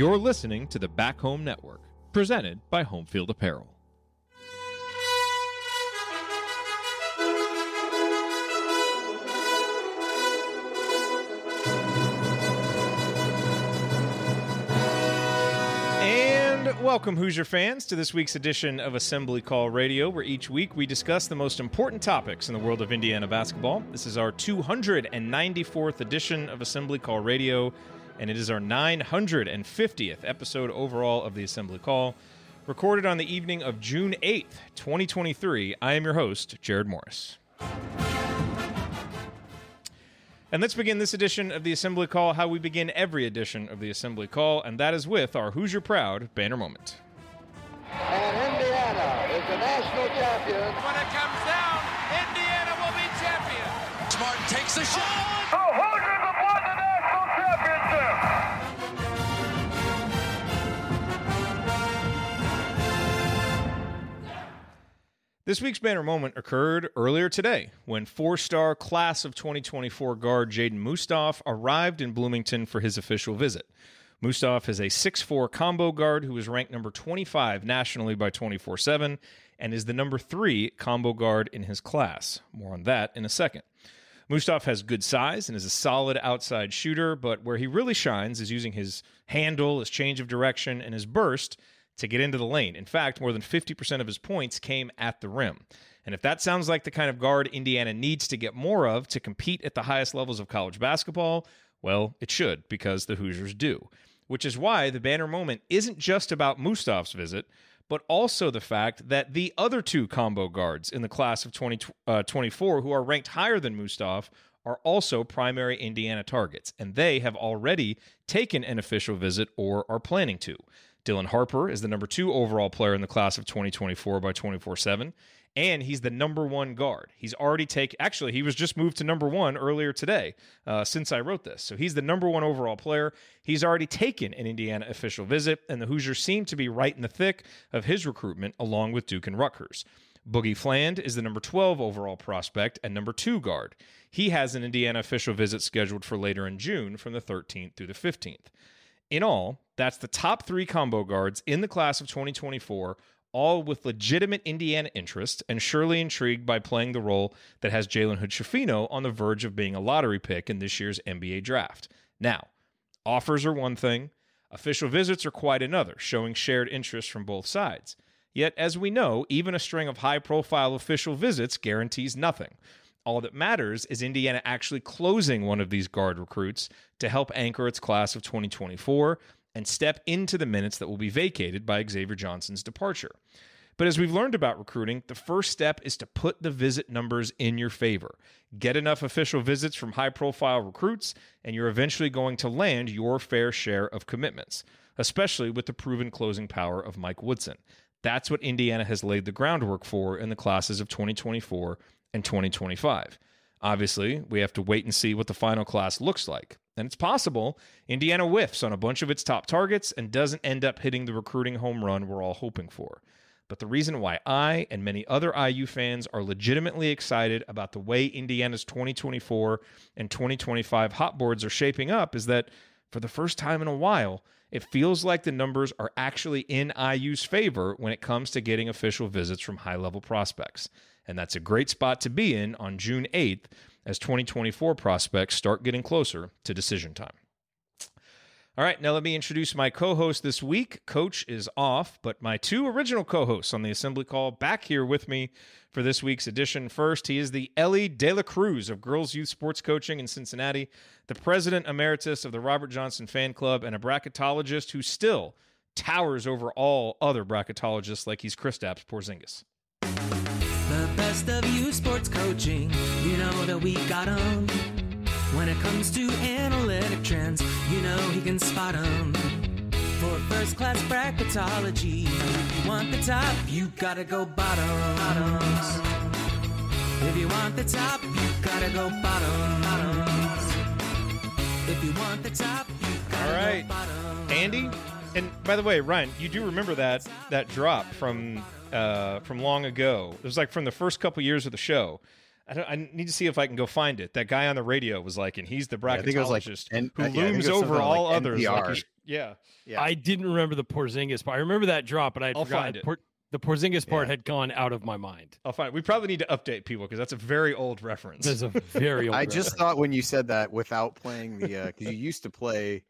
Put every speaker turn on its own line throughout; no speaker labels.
You're listening to the Back Home Network, presented by Homefield Apparel. And welcome, Hoosier fans, to this week's edition of Assembly Call Radio, where each week we discuss the most important topics in the world of Indiana basketball. This is our 294th edition of Assembly Call Radio, and it is our 950th episode overall of the Assembly Call, recorded on the evening of June 8th, 2023. I am your host, Jared Morris. And let's begin this edition of the Assembly Call how we begin every edition of the Assembly Call, and that is with our Hoosier Proud banner moment.
And Indiana is the national champion.
When it comes down, Indiana will be champion.
Smart takes the shot.
The
This week's banner moment occurred earlier today when four star class of 2024 guard Jaden Mustaf arrived in Bloomington for his official visit. Mustaf is a 6'4 combo guard who is ranked number 25 nationally by 24 7 and is the number three combo guard in his class. More on that in a second. Mustaf has good size and is a solid outside shooter, but where he really shines is using his handle, his change of direction, and his burst to get into the lane. In fact, more than 50% of his points came at the rim. And if that sounds like the kind of guard Indiana needs to get more of to compete at the highest levels of college basketball, well, it should, because the Hoosiers do. Which is why the banner moment isn't just about Mustaf's visit, but also the fact that the other two combo guards in the class of 2024 uh, who are ranked higher than Mustaf are also primary Indiana targets, and they have already taken an official visit or are planning to. Dylan Harper is the number two overall player in the class of 2024 by 24 7, and he's the number one guard. He's already taken, actually, he was just moved to number one earlier today uh, since I wrote this. So he's the number one overall player. He's already taken an Indiana official visit, and the Hoosiers seem to be right in the thick of his recruitment along with Duke and Rutgers. Boogie Fland is the number 12 overall prospect and number two guard. He has an Indiana official visit scheduled for later in June from the 13th through the 15th. In all, that's the top three combo guards in the class of 2024, all with legitimate Indiana interest and surely intrigued by playing the role that has Jalen Hood Schifino on the verge of being a lottery pick in this year's NBA draft. Now, offers are one thing, official visits are quite another, showing shared interest from both sides. Yet, as we know, even a string of high profile official visits guarantees nothing. All that matters is Indiana actually closing one of these guard recruits to help anchor its class of 2024 and step into the minutes that will be vacated by Xavier Johnson's departure. But as we've learned about recruiting, the first step is to put the visit numbers in your favor. Get enough official visits from high profile recruits, and you're eventually going to land your fair share of commitments, especially with the proven closing power of Mike Woodson. That's what Indiana has laid the groundwork for in the classes of 2024 and 2025. Obviously, we have to wait and see what the final class looks like. And it's possible Indiana whiffs on a bunch of its top targets and doesn't end up hitting the recruiting home run we're all hoping for. But the reason why I and many other IU fans are legitimately excited about the way Indiana's 2024 and 2025 hot boards are shaping up is that for the first time in a while, it feels like the numbers are actually in IU's favor when it comes to getting official visits from high level prospects. And that's a great spot to be in on June 8th as 2024 prospects start getting closer to decision time. All right, now let me introduce my co host this week. Coach is off, but my two original co hosts on the assembly call back here with me for this week's edition. First, he is the Elly De La Cruz of Girls Youth Sports Coaching in Cincinnati, the president emeritus of the Robert Johnson Fan Club, and a bracketologist who still towers over all other bracketologists like he's Kristaps Porzingis.
The best of you sports coaching, you know that we. When it comes to analytic trends, you know he can spot 'em. For first class bracketology, if you want the top, you gotta go bottoms. If you want the top, you gotta go bottoms. If you want the top, you gotta
All right.
go bottoms.
Andy, and by the way, Ryan, you do remember that that drop from uh, from long ago. It was like from the first couple years of the show. I don't. I need to see if I can go find it. That guy on the radio was like, and he's the
I think it was like
bracketologist who
uh, yeah, I think
looms
it was
over all
like
others. Like
NPR.
he's- yeah,
Yeah.
I didn't remember the Porzingis part. I remember that drop, but I
I'll
forgot
find it.
Por- the Porzingis part
Yeah.
had gone out of my mind.
I'll find. We probably need to update people because that's a very old reference.
There's a very old.
I just thought when you said that without playing the because you used to play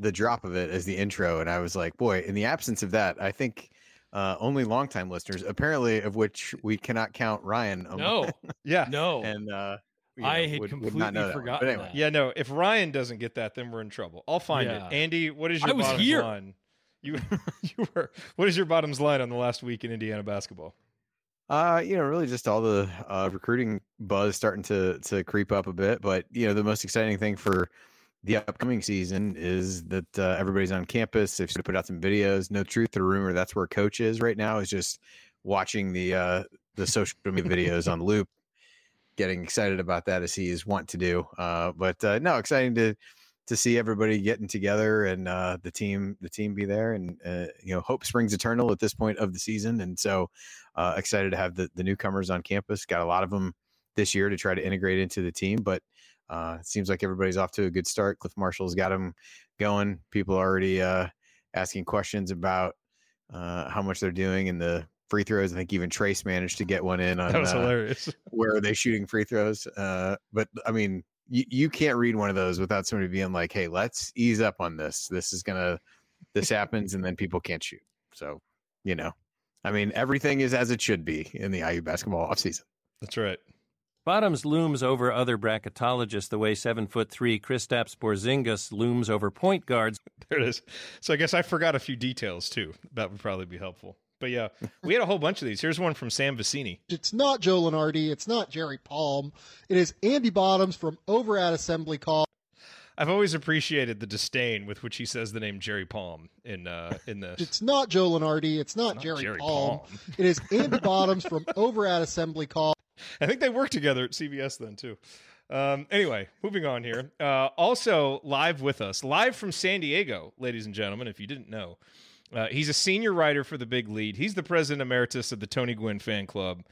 the drop of it as the intro, and I was like, boy, in the absence of that, I think uh, only longtime listeners, apparently of which we cannot count Ryan. among-
no,
yeah,
no.
and uh, you
I
know,
had
would- would
completely
not know that
forgotten
But anyway,
that.
yeah. No, if Ryan doesn't get that, then we're in trouble. I'll find
Yeah.
it. Andy, what is
I
your
was
bottoms
here.
line? You you were. What is your bottoms line on the last week in Indiana basketball?
Uh, you know, really just all the uh, recruiting buzz starting to to creep up a bit. But you know, the most exciting thing for the upcoming season is that uh, everybody's on campus. They've put out some videos. No truth or rumor. That's where coach is right now. Is just watching the uh, the social media videos on loop, getting excited about that as he is wont to do. Uh, but uh, no, exciting to to see everybody getting together and uh, the team the team be there and uh, you know hope springs eternal at this point of the season and so excited to have the, the newcomers on campus got a lot of them this year to try to integrate into the team but uh, it seems like everybody's off to a good start cliff marshall's got them going people are already uh, asking questions about uh, how much they're doing in the free throws i think even Trayce managed to get one in on
That was
uh,
hilarious.
where are they shooting free throws? Uh, but I mean, you, you can't read one of those without somebody being like, "Hey, let's ease up on this. This is gonna, this happens, and then people can't shoot." So, you know, I mean, everything is as it should be in the IU basketball offseason.
That's right.
Bottoms looms over other bracketologists the way seven foot three Kristaps Porzingis looms over point guards.
There it is. So I guess I forgot a few details too. That would probably be helpful. But yeah, we had a whole bunch of these. Here's one from Sam Vicini.
It's not Joe Lunardi. It's not Jerry Palm. It is Andy Bottoms from over at Assembly Call.
I've always appreciated the disdain with which he says the name Jerry Palm in uh, in this.
It's not Joe Lunardi. It's not,
Not
Jerry,
Jerry
Palm.
Palm.
It is Andy Bottoms from over at Assembly Call.
I think they worked together at CBS then too. Um, anyway, moving on here. Uh, also live with us, live from San Diego, ladies and gentlemen. If you didn't know, uh, he's a senior writer for the Big Lead. He's the president emeritus of the Tony Gwynn fan club.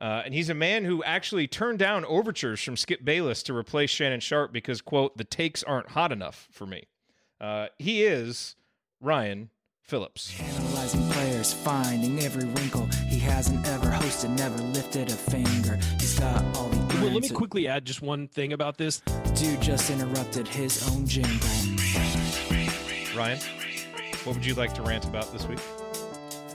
Uh, and he's a man who actually turned down overtures from Skip Bayless to replace Shannon Sharpe because, quote, the takes aren't hot enough for me. Uh, he is Ryan Phillips.
Analyzing finding every wrinkle. He hasn't ever hosted, never lifted a finger. He's got all the.
Well, let me quickly add just one thing about this.
Dude just interrupted his own jingle.
Ryan, what would you like to rant about this week?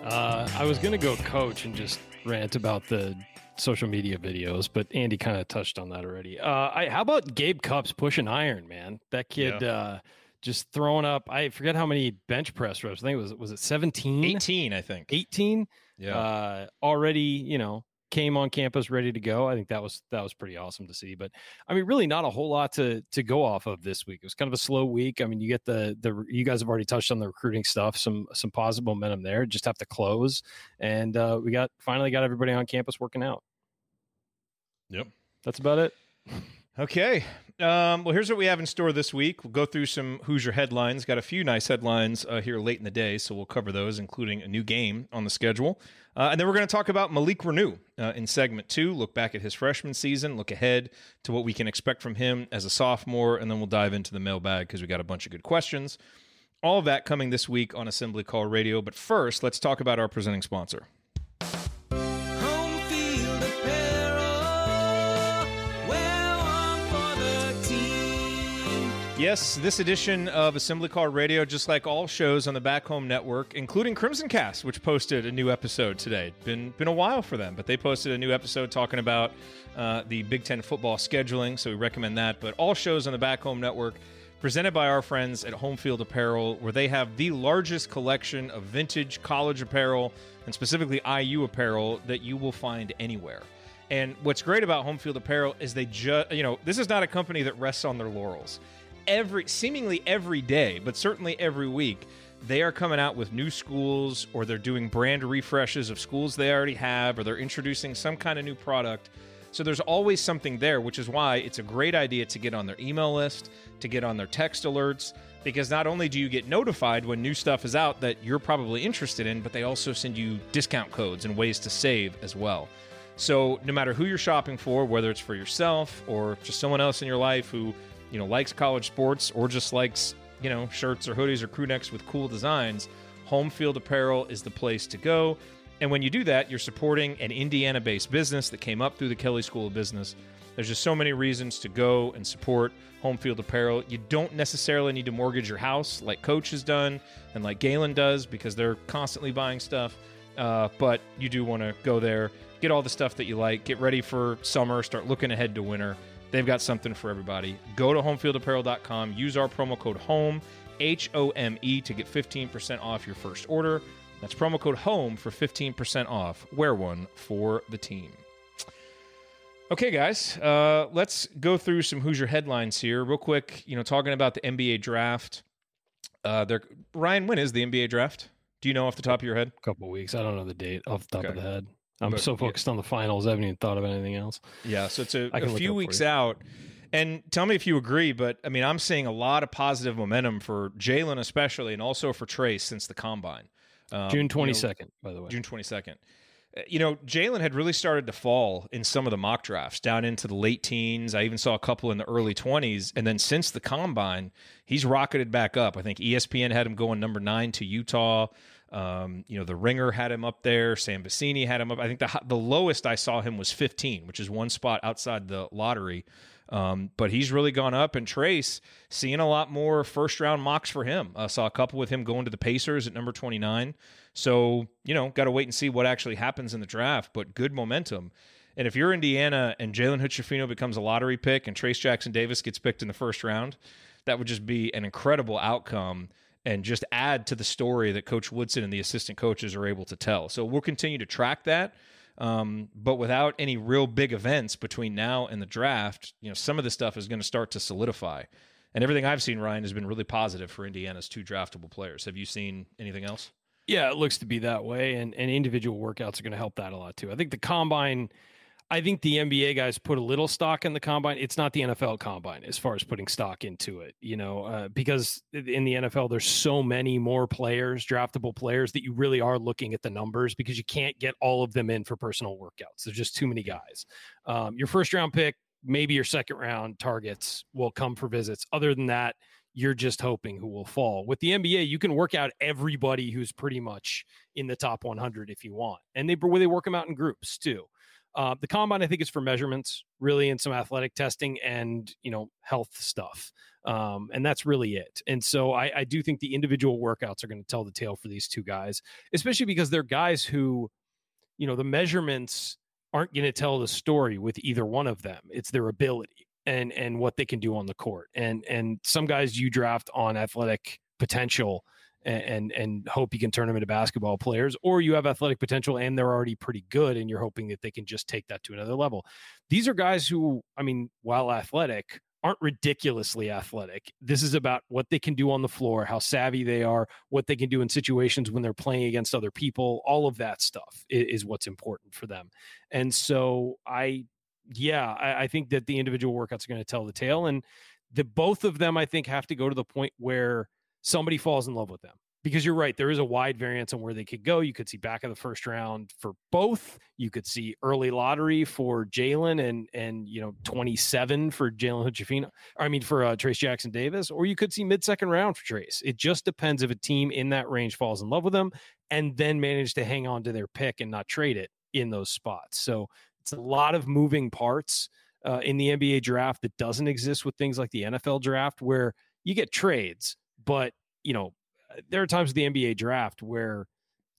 Uh, I was gonna go coach and just rant about the social media videos, but Andy kind of touched on that already. Uh, I, how about Gabe Cupps pushing iron, man? That kid uh, just throwing up. I forget how many bench press reps. I think it was was it 17?
18, I think.
18?
Yeah.
Uh, already, you know, came on campus ready to go. I think that was that was pretty awesome to see. But I mean, really not a whole lot to to go off of this week. It was kind of a slow week. I mean, you get the the you guys have already touched on the recruiting stuff, some some positive momentum there. Just have to close, and uh, we got finally got everybody on campus working out.
Yep.
That's about it.
Okay. Um, well, here's what we have in store this week. We'll go through some Hoosier headlines. Got a few nice headlines uh, here late in the day, so we'll cover those, including a new game on the schedule. Uh, and then we're going to talk about Malik Reneau uh, in segment two. Look back at his freshman season, look ahead to what we can expect from him as a sophomore, and then we'll dive into the mailbag because we got a bunch of good questions. All of that coming this week on Assembly Call Radio. But first, let's talk about our presenting sponsor. Yes, this edition of Assembly Call Radio, just like all shows on the Back Home Network, including Crimson Cast, which posted a new episode today. Been been a while for them, but they posted a new episode talking about uh, the Big Ten football scheduling. So we recommend that. But all shows on the Back Home Network, presented by our friends at Home Field Apparel, where they have the largest collection of vintage college apparel and specifically IU apparel that you will find anywhere. And what's great about Home Field Apparel is they just, you know, this is not a company that rests on their laurels. Every, seemingly every day, but certainly every week, they are coming out with new schools or they're doing brand refreshes of schools they already have or they're introducing some kind of new product. So there's always something there, which is why it's a great idea to get on their email list, to get on their text alerts, because not only do you get notified when new stuff is out that you're probably interested in, but they also send you discount codes and ways to save as well. So no matter who you're shopping for, whether it's for yourself or just someone else in your life who, you know, likes college sports or just likes, you know, shirts or hoodies or crew necks with cool designs, Home Field Apparel is the place to go. And when you do that, you're supporting an Indiana based business that came up through the Kelley School of Business. There's just so many reasons to go and support Home Field Apparel. You don't necessarily need to mortgage your house like Coach has done and like Galen does because they're constantly buying stuff. Uh, but you do want to go there, get all the stuff that you like, get ready for summer, start looking ahead to winter. They've got something for everybody. Go to homefieldapparel.com, use our promo code HOME, H O M E, to get 15% off your first order. That's promo code HOME for 15% off. Wear one for the team. Okay, guys, uh, let's go through some Hoosier headlines here, real quick. You know, talking about the NBA draft. Uh, there, Ryan, when is the NBA draft? Do you know off the top of your head?
A couple weeks. I don't know the date off the top of the head. I'm
But,
so
yeah.
focused on the finals. I haven't even thought of anything else.
Yeah, so it's a, a few weeks out. And tell me if you agree, but I mean, I'm seeing a lot of positive momentum for Jalen, especially, and also for Trayce since the combine. Um,
June
you know,
22nd, by the way.
June 22nd. You know, Jalen had really started to fall in some of the mock drafts down into the late teens. I even saw a couple in the early 20s. And then since the combine, he's rocketed back up. I think ESPN had him going number nine to Utah. Um, you know, the Ringer had him up there. Sam Vecenie had him up. I think the the lowest I saw him was 15, which is one spot outside the lottery. Um, but he's really gone up. And Trayce seeing a lot more first round mocks for him. I saw a couple with him going to the Pacers at number 29. So, you know, got to wait and see what actually happens in the draft, but good momentum. And if you're Indiana and Jalen Hood becomes a lottery pick and Trayce Jackson Davis gets picked in the first round, that would just be an incredible outcome and just add to the story that Coach Woodson and the assistant coaches are able to tell. So we'll continue to track that. Um, but without any real big events between now and the draft, you know, some of this stuff is going to start to solidify. And everything I've seen, Ryan, has been really positive for Indiana's two draftable players. Have you seen anything else?
Yeah, it looks to be that way, and and individual workouts are going to help that a lot too. I think the combine, I think the NBA guys put a little stock in the combine. It's not the NFL combine as far as putting stock into it, you know, uh, because in the NFL there's so many more players, draftable players, that you really are looking at the numbers because you can't get all of them in for personal workouts. There's just too many guys. Um, your first round pick, maybe your second round targets will come for visits. Other than that, you're just hoping who will fall. With the NBA, you can work out everybody who's pretty much in the top 100 if you want, and they they work them out in groups too. Uh, the combine, I think, is for measurements, really, and some athletic testing and you know health stuff, um, and that's really it. And so I, I do think the individual workouts are going to tell the tale for these two guys, especially because they're guys who, you know, the measurements aren't going to tell the story with either one of them. It's their ability and and what they can do on the court. And and some guys you draft on athletic potential and and, hope you can turn them into basketball players, or you have athletic potential and they're already pretty good, and you're hoping that they can just take that to another level. These are guys who, I mean, while athletic, aren't ridiculously athletic. This is about what they can do on the floor, how savvy they are, what they can do in situations when they're playing against other people. All of that stuff is, is what's important for them. And so I yeah, I, I think that the individual workouts are going to tell the tale, and the both of them I think have to go to the point where somebody falls in love with them. Because you're right, there is a wide variance on where they could go. You could see back of the first round for both. You could see early lottery for Jalen and and you know 27 for Jalen Hood I mean for uh, Trayce Jackson Davis, or you could see mid second round for Trayce. It just depends if a team in that range falls in love with them and then manage to hang on to their pick and not trade it in those spots. So it's a lot of moving parts uh, in the NBA draft that doesn't exist with things like the NFL draft, where you get trades, but you know there are times with the NBA draft where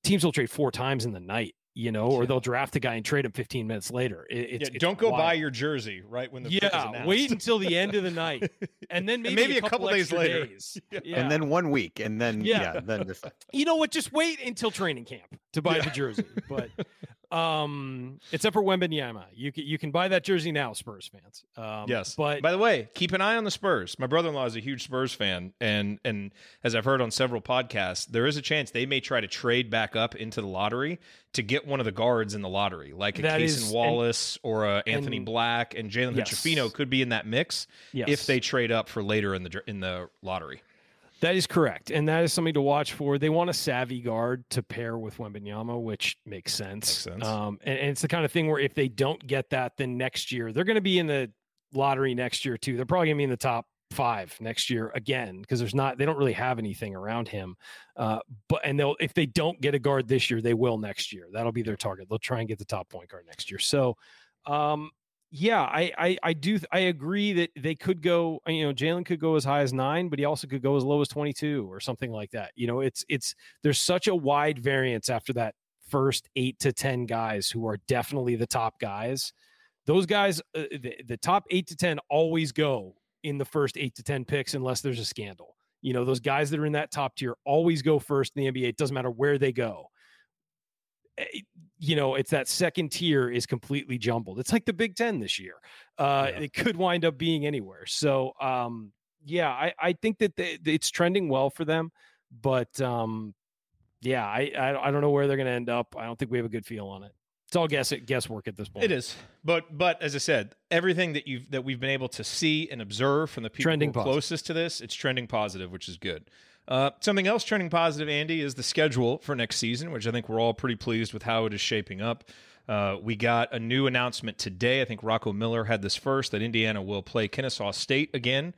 teams will trade four times in the night, you know, or they'll draft a guy and trade him 15 minutes later. It, it's,
yeah, don't go buy your jersey right when the pick is
yeah. Wait until the end of the night, and then maybe,
maybe
a couple,
days later.
days.
Yeah.
Yeah.
and then one week, and then
Yeah.
yeah, then just
you know what? Just wait until training camp to buy the jersey. But um, except for Wembanyama, you can you can buy that jersey now, Spurs fans. Um,
Yes.
but
by the way, keep an eye on the Spurs. My brother-in-law is a huge Spurs fan, and and as I've heard on several podcasts, there is a chance they may try to trade back up into the lottery to get one of the guards in the lottery, like a
That
Cason
is- and-
Wallace or a Anthony
and-
Black, and Jalen
Yes.
Could be in that mix
yes.
if they trade up for later in the in the lottery.
That is correct, and that is something to watch for. They want a savvy guard to pair with Wembanyama, which makes sense.
Makes sense.
Um, and, and it's the kind of thing where if they don't get that, then next year they're going to be in the lottery next year too. They're probably going to be in the top five next year again because there's not they don't really have anything around him. Uh, but and they'll if they don't get a guard this year, they will next year. That'll be their target. They'll try and get the top point guard next year. So, um, yeah, I, I I do I agree that they could go. You know, Jalen could go as high as nine, but he also could go as low as twenty two or something like that. You know, it's it's there's such a wide variance after that first eight to ten guys who are definitely the top guys. Those guys, uh, the, the top eight to ten, always go in the first eight to ten picks unless there's a scandal. You know, those guys that are in that top tier always go first in the NBA. It doesn't matter where they go you know, it's that second tier is completely jumbled. It's like the Big Ten this year. Uh,
Yeah.
It could wind up being anywhere. So, um, yeah, I, I think that they, it's trending well for them, but um, yeah, I, I I don't know where they're going to end up. I don't think we have a good feel on it. It's all guess guesswork at this point.
It is, but but as I said, everything that you've that we've been able to see and observe from the people
Trending
who are
positive.
closest to this, it's trending positive, which is good. Uh, something else turning positive, Andy, is the schedule for next season, which I think we're all pretty pleased with how it is shaping up. Uh, we got a new announcement today. I think Rocco Miller had this first that Indiana will play Kennesaw State again.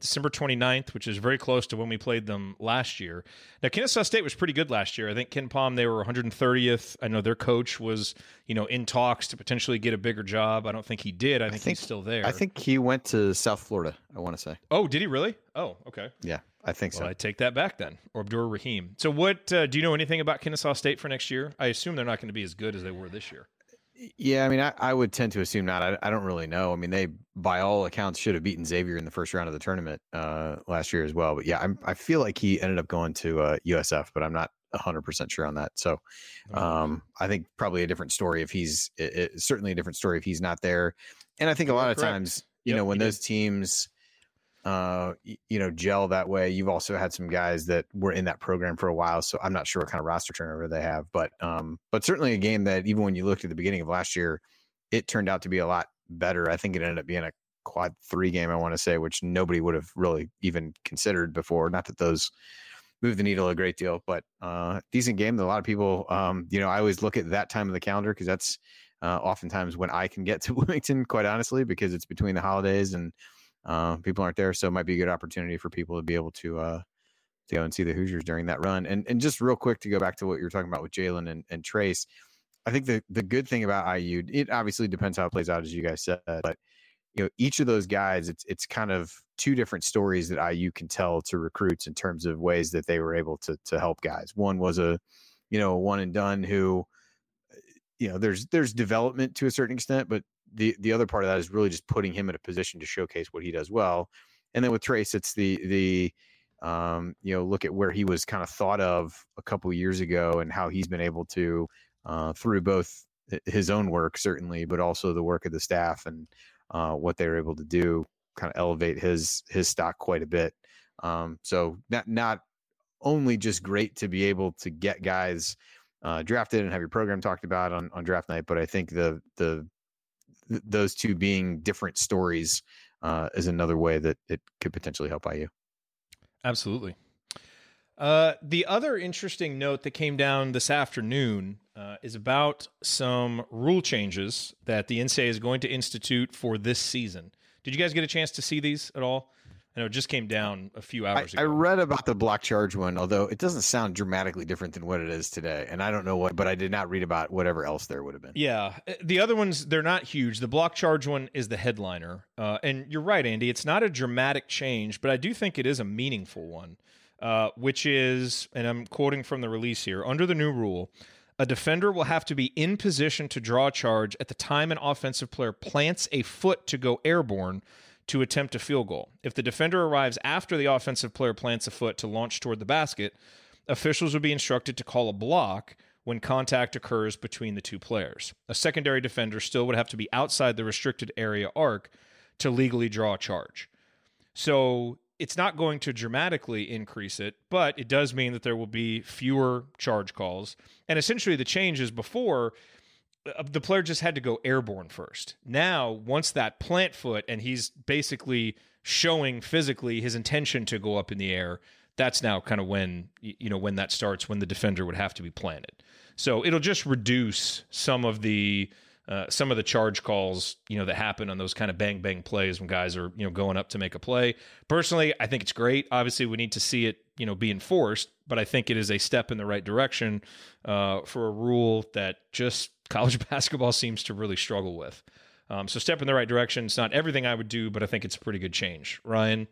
December 29th, which is very close to when we played them last year. Now, Kennesaw State was pretty good last year. I think KenPom, they were 130th. I know their coach was, you know, in talks to potentially get a bigger job. I don't think he did. I think,
think-
he's still there.
I think he went to South Florida. I want to say.
Oh, did he really? Oh, okay.
Yeah, I think
Well,
so.
I take that back then. Or Abdur Rahim. So, what uh, do you know anything about Kennesaw State for next year? I assume they're not going to be as good as they were this year.
Yeah, I mean, I, I would tend to assume not. I, I don't really know. I mean, they, by all accounts, should have beaten Xavier in the first round of the tournament uh, last year as well. But yeah, I'm, I feel like he ended up going to uh, USF, but I'm not 100% sure on that. So um, I think probably a different story if he's it, it- certainly a different story if he's not there. And I think a lot of
correct.
times, you
Yep,
know, when
he did.
those teams, uh, you know, gel that way, you've also had some guys that were in that program for a while. So I'm not sure what kind of roster turnover they have, but um, but certainly a game that even when you looked at the beginning of last year, it turned out to be a lot better. I think it ended up being a quad three game, I want to say, which nobody would have really even considered before. Not that those move the needle a great deal, but uh, decent game that a lot of people, um, you know, I always look at that time of the calendar because that's uh, oftentimes when I can get to Bloomington, quite honestly, because it's between the holidays and uh, people aren't there. So it might be a good opportunity for people to be able to uh, to go and see the Hoosiers during that run. And and just real quick to go back to what you were talking about with Jalen and, and Trayce, I think the the good thing about IU, it obviously depends how it plays out, as you guys said, but you know, each of those guys, it's it's kind of two different stories that IU can tell to recruits in terms of ways that they were able to to help guys. One was a, you know, one and done who, you know, there's there's development to a certain extent, but the the other part of that is really just putting him in a position to showcase what he does well. And then with Trayce, it's the the um, you know, look at where he was kind of thought of a couple years ago and how he's been able to uh, through both his own work certainly, but also the work of the staff and uh, what they were able to do, kind of elevate his his stock quite a bit. Um, so not not only just great to be able to get guys uh, drafted and have your program talked about on, on draft night, but I think the the th- those two being different stories uh, is another way that it could potentially help IU.
Absolutely. Uh, the other interesting note that came down this afternoon uh, is about some rule changes that the NCAA is going to institute for this season. Did you guys get a chance to see these at all? Know it just came down a few hours
I
ago.
I read about the block charge one, although it doesn't sound dramatically different than what it is today. And I don't know what, but I did not read about whatever else there would have been.
Yeah, uh, the other ones they're not huge. The block charge one is the headliner, uh, and you're right, Andy. It's not a dramatic change, but I do think it is a meaningful one, uh, which is, and I'm quoting from the release here. Under the new rule, a defender will have to be in position to draw a charge at the time an offensive player plants a foot to go airborne to attempt a field goal. If the defender arrives after the offensive player plants a foot to launch toward the basket, officials would be instructed to call a block when contact occurs between the two players. A secondary defender still would have to be outside the restricted area arc to legally draw a charge. So it's not going to dramatically increase it, but it does mean that there will be fewer charge calls. And essentially, the change is before the player just had to go airborne first. Now, once that plant foot and he's basically showing physically his intention to go up in the air, that's now kind of when you know when that starts when the defender would have to be planted. So it'll just reduce some of the uh, some of the charge calls you know that happen on those kind of bang bang plays when guys are you know going up to make a play. Personally, I think it's great. Obviously, we need to see it you know be enforced, but I think it is a step in the right direction uh, for a rule that just college basketball seems to really struggle with. Um, so step in the right direction. It's not everything I would do, but I think it's a pretty good change. Ryan,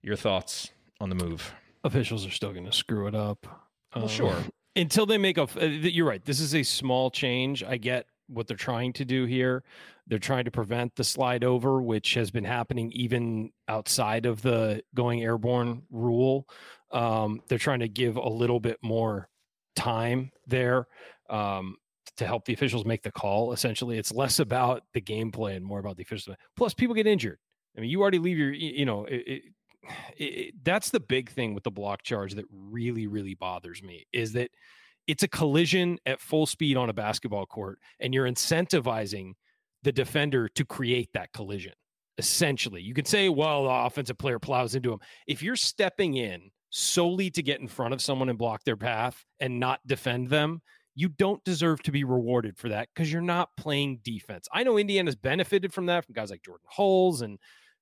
your thoughts on the move?
Officials are still going to screw it up.
Well,
Um,
sure.
Until they make a, uh, you're right. This is a small change. I get what they're trying to do here. They're trying to prevent the slide over, which has been happening even outside of the going airborne rule. Um, they're trying to give a little bit more time there um, to help the officials make the call. Essentially, it's less about the gameplay and more about the officials. Plus, people get injured. I mean, you already leave your, you know, it, it, it, that's the big thing with the block charge that really, really bothers me is that it's a collision at full speed on a basketball court, and you're incentivizing the defender to create that collision. Essentially, you could say, well, the offensive player plows into him. If you're stepping in solely to get in front of someone and block their path and not defend them, you don't deserve to be rewarded for that because you're not playing defense. I know Indiana's benefited from that from guys like Jordan Hulls and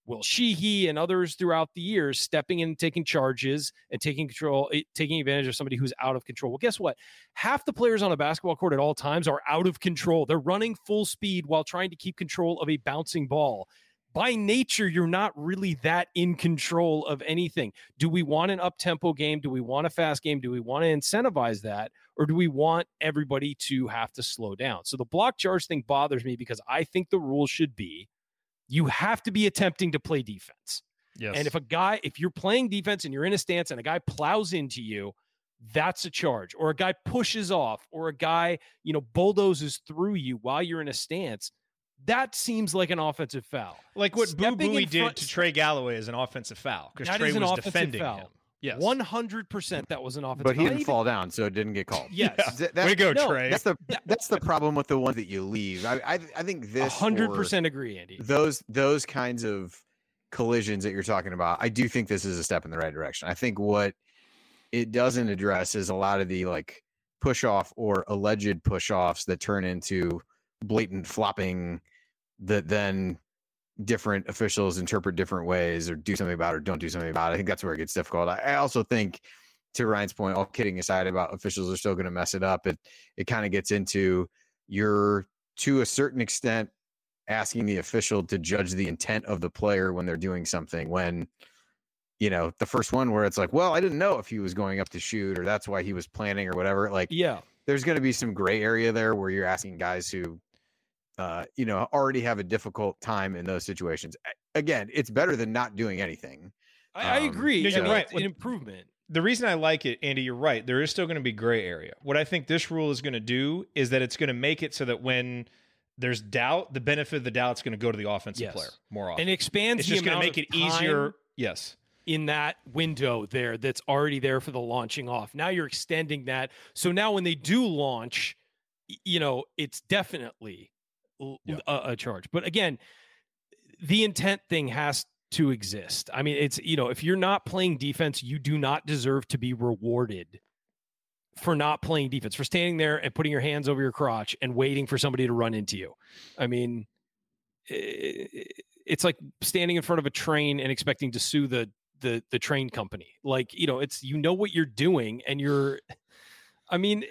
Will Sheehey and others throughout the years stepping in, taking charges and taking control, eh, taking advantage of somebody who's out of control. Well, guess what? Half the players on a basketball court at all times are out of control. They're running full speed while trying to keep control of a bouncing ball. By nature, you're not really that in control of anything. Do we want an up tempo game? Do we want a fast game? Do we want to incentivize that? Or do we want everybody to have to slow down? So the block charge thing bothers me because I think the rule should be you have to be attempting to play defense.
Yes.
And if a guy, if you're playing defense and you're in a stance and a guy plows into you, that's a charge. Or a guy pushes off, or a guy, you know, bulldozes through you while you're in a stance. That seems like an offensive foul.
like what Boo Buie
in
did to Trey Galloway is an offensive foul because Trey
is an
was
offensive
defending
foul.
him. Yes.
One hundred percent, that was an offensive.
But he didn't
Even-
fall down, so it didn't get called.
Yes,
Th-
Way to go,
no,
Trey.
That's the that's the problem with the ones that you leave. I I, I think this
100% agree, Andy.
Those those kinds of collisions that you're talking about, I do think this is a step in the right direction. I think what it doesn't address is a lot of the like push off or alleged push offs that turn into blatant flopping that then different officials interpret different ways or do something about it or don't do something about. it. I think that's where it gets difficult. I, I also think to Ryan's point, all kidding aside about officials are still going to mess it up. It it kind of gets into you're to a certain extent asking the official to judge the intent of the player when they're doing something when you know the first one where it's like well i didn't know if he was going up to shoot or that's why he was planning or whatever like
Yeah,
there's going to be some gray area there where you're asking guys who uh you know already have a difficult time in those situations again it's better than not doing anything
I, I
Um,
agree.
no, you're
and
right.
An improvement.
the reason I like it, Andy, you're right. There is still going to be gray area. What I think this rule is going to do is that it's going to make it so that when there's doubt, the benefit of the doubt is going to go to the offensive
Yes.
player more often.
And it expands
it's
the
just going to make it easier. Yes.
in that window there that's already there for the launching off. Now you're extending that. So now when they do launch, you know, it's definitely l-
Yeah.
a, a charge. But again, the intent thing has to exist. I mean, it's, you know, if you're not playing defense, you do not deserve to be rewarded for not playing defense, for standing there and putting your hands over your crotch and waiting for somebody to run into you. I mean, it's like standing in front of a train and expecting to sue the the the train company. Like, you know, it's you know what you're doing and you're I mean,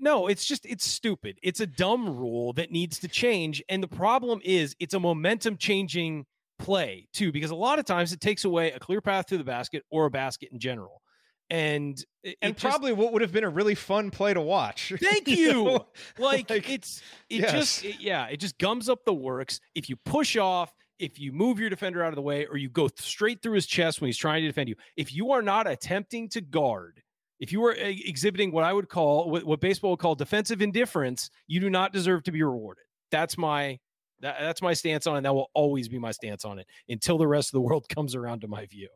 no, it's just it's stupid. It's a dumb rule that needs to change and the problem is it's a momentum changing play too because a lot of times it takes away a clear path to the basket or a basket in general. And it-
And
it just-
probably what would have been a really fun play to watch.
Thank
You
you.
know?
like,
Like,
it's it
yes.
just it- yeah it just gums up the works if you push off if you move your defender out of the way or you go straight through his chest when he's trying to defend you if you are not attempting to guard if you are uh, exhibiting what i would call what, what baseball would call defensive indifference you do not deserve to be rewarded that's my that, that's my stance on it and that will always be my stance on it until the rest of the world comes around to my view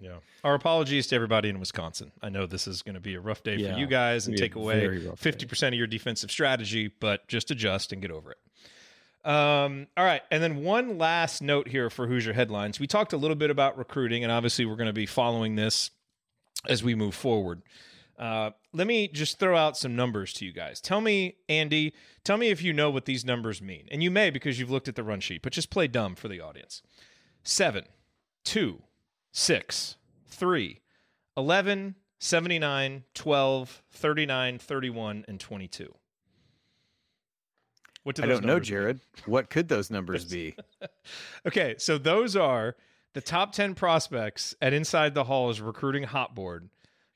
Yeah. Our apologies to everybody in Wisconsin. I know this is going to be a rough day
Yeah,
for you guys and take away
very rough day.
50% of your defensive strategy, but just adjust and get over it. Um, all right. And then one last note here for Hoosier headlines. We talked a little bit about recruiting, and obviously we're going to be following this as we move forward. Uh, let me just throw out some numbers to you guys. Tell me, Andy, tell me if you know what these numbers mean. And you may because you've looked at the run sheet, but just play dumb for the audience. Seven, two, six, three, 11, 79, 12, 39, 31, and 22. What do
I don't know,
numbers mean?
Jared. What could those numbers be?
Okay, so those are the top 10 prospects at Inside the Hall's recruiting hot board.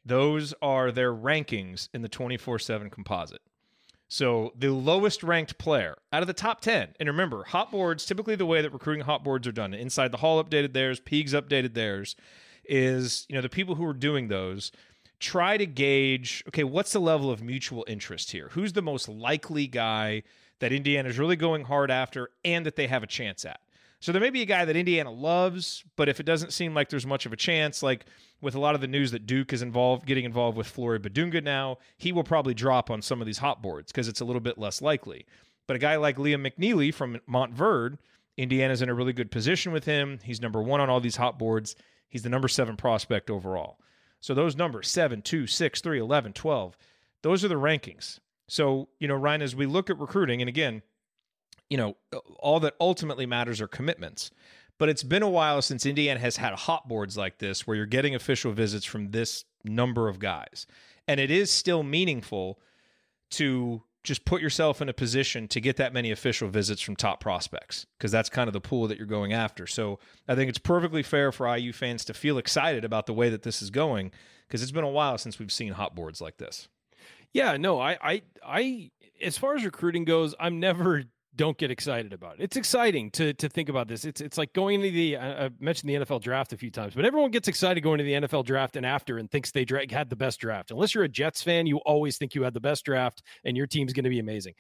Those are their rankings in the 24 7 composite. So the lowest ranked player out of the top 10, and remember, hot boards, typically the way that recruiting hot boards are done, Inside the Hall updated theirs, Peegs updated theirs, is, you know, the people who are doing those try to gauge, okay, what's the level of mutual interest here? Who's the most likely guy that Indiana's really going hard after and that they have a chance at? So there may be a guy that Indiana loves, but if it doesn't seem like there's much of a chance, like with a lot of the news that Duke is involved, getting involved with Flory Bidunga now, he will probably drop on some of these hot boards because it's a little bit less likely. But a guy like Liam McNeely from Montverde, Indiana's in a really good position with him. He's number one on all these hot boards. He's the number seven prospect overall. So those numbers 7, 2, 6, 3, 11, 12, those are the rankings. So, you know, Ryan, as we look at recruiting, and again, you know, uh, all that ultimately matters are commitments. But it's been a while since Indiana has had hot boards like this where you're getting official visits from this number of guys. And it is still meaningful to just put yourself in a position to get that many official visits from top prospects because that's kind of the pool that you're going after. So I think it's perfectly fair for IU fans to feel excited about the way that this is going because it's been a while since we've seen hot boards like this.
Yeah, no, I, I, I, as far as recruiting goes, I'm never don't get excited about it. It's exciting to to think about this. It's it's like going into the I, I mentioned the NFL draft a few times, but everyone gets excited going to the NFL draft and after and thinks they dra- had the best draft. Unless you're a Jets fan, you always think you had the best draft and your team's going to be amazing.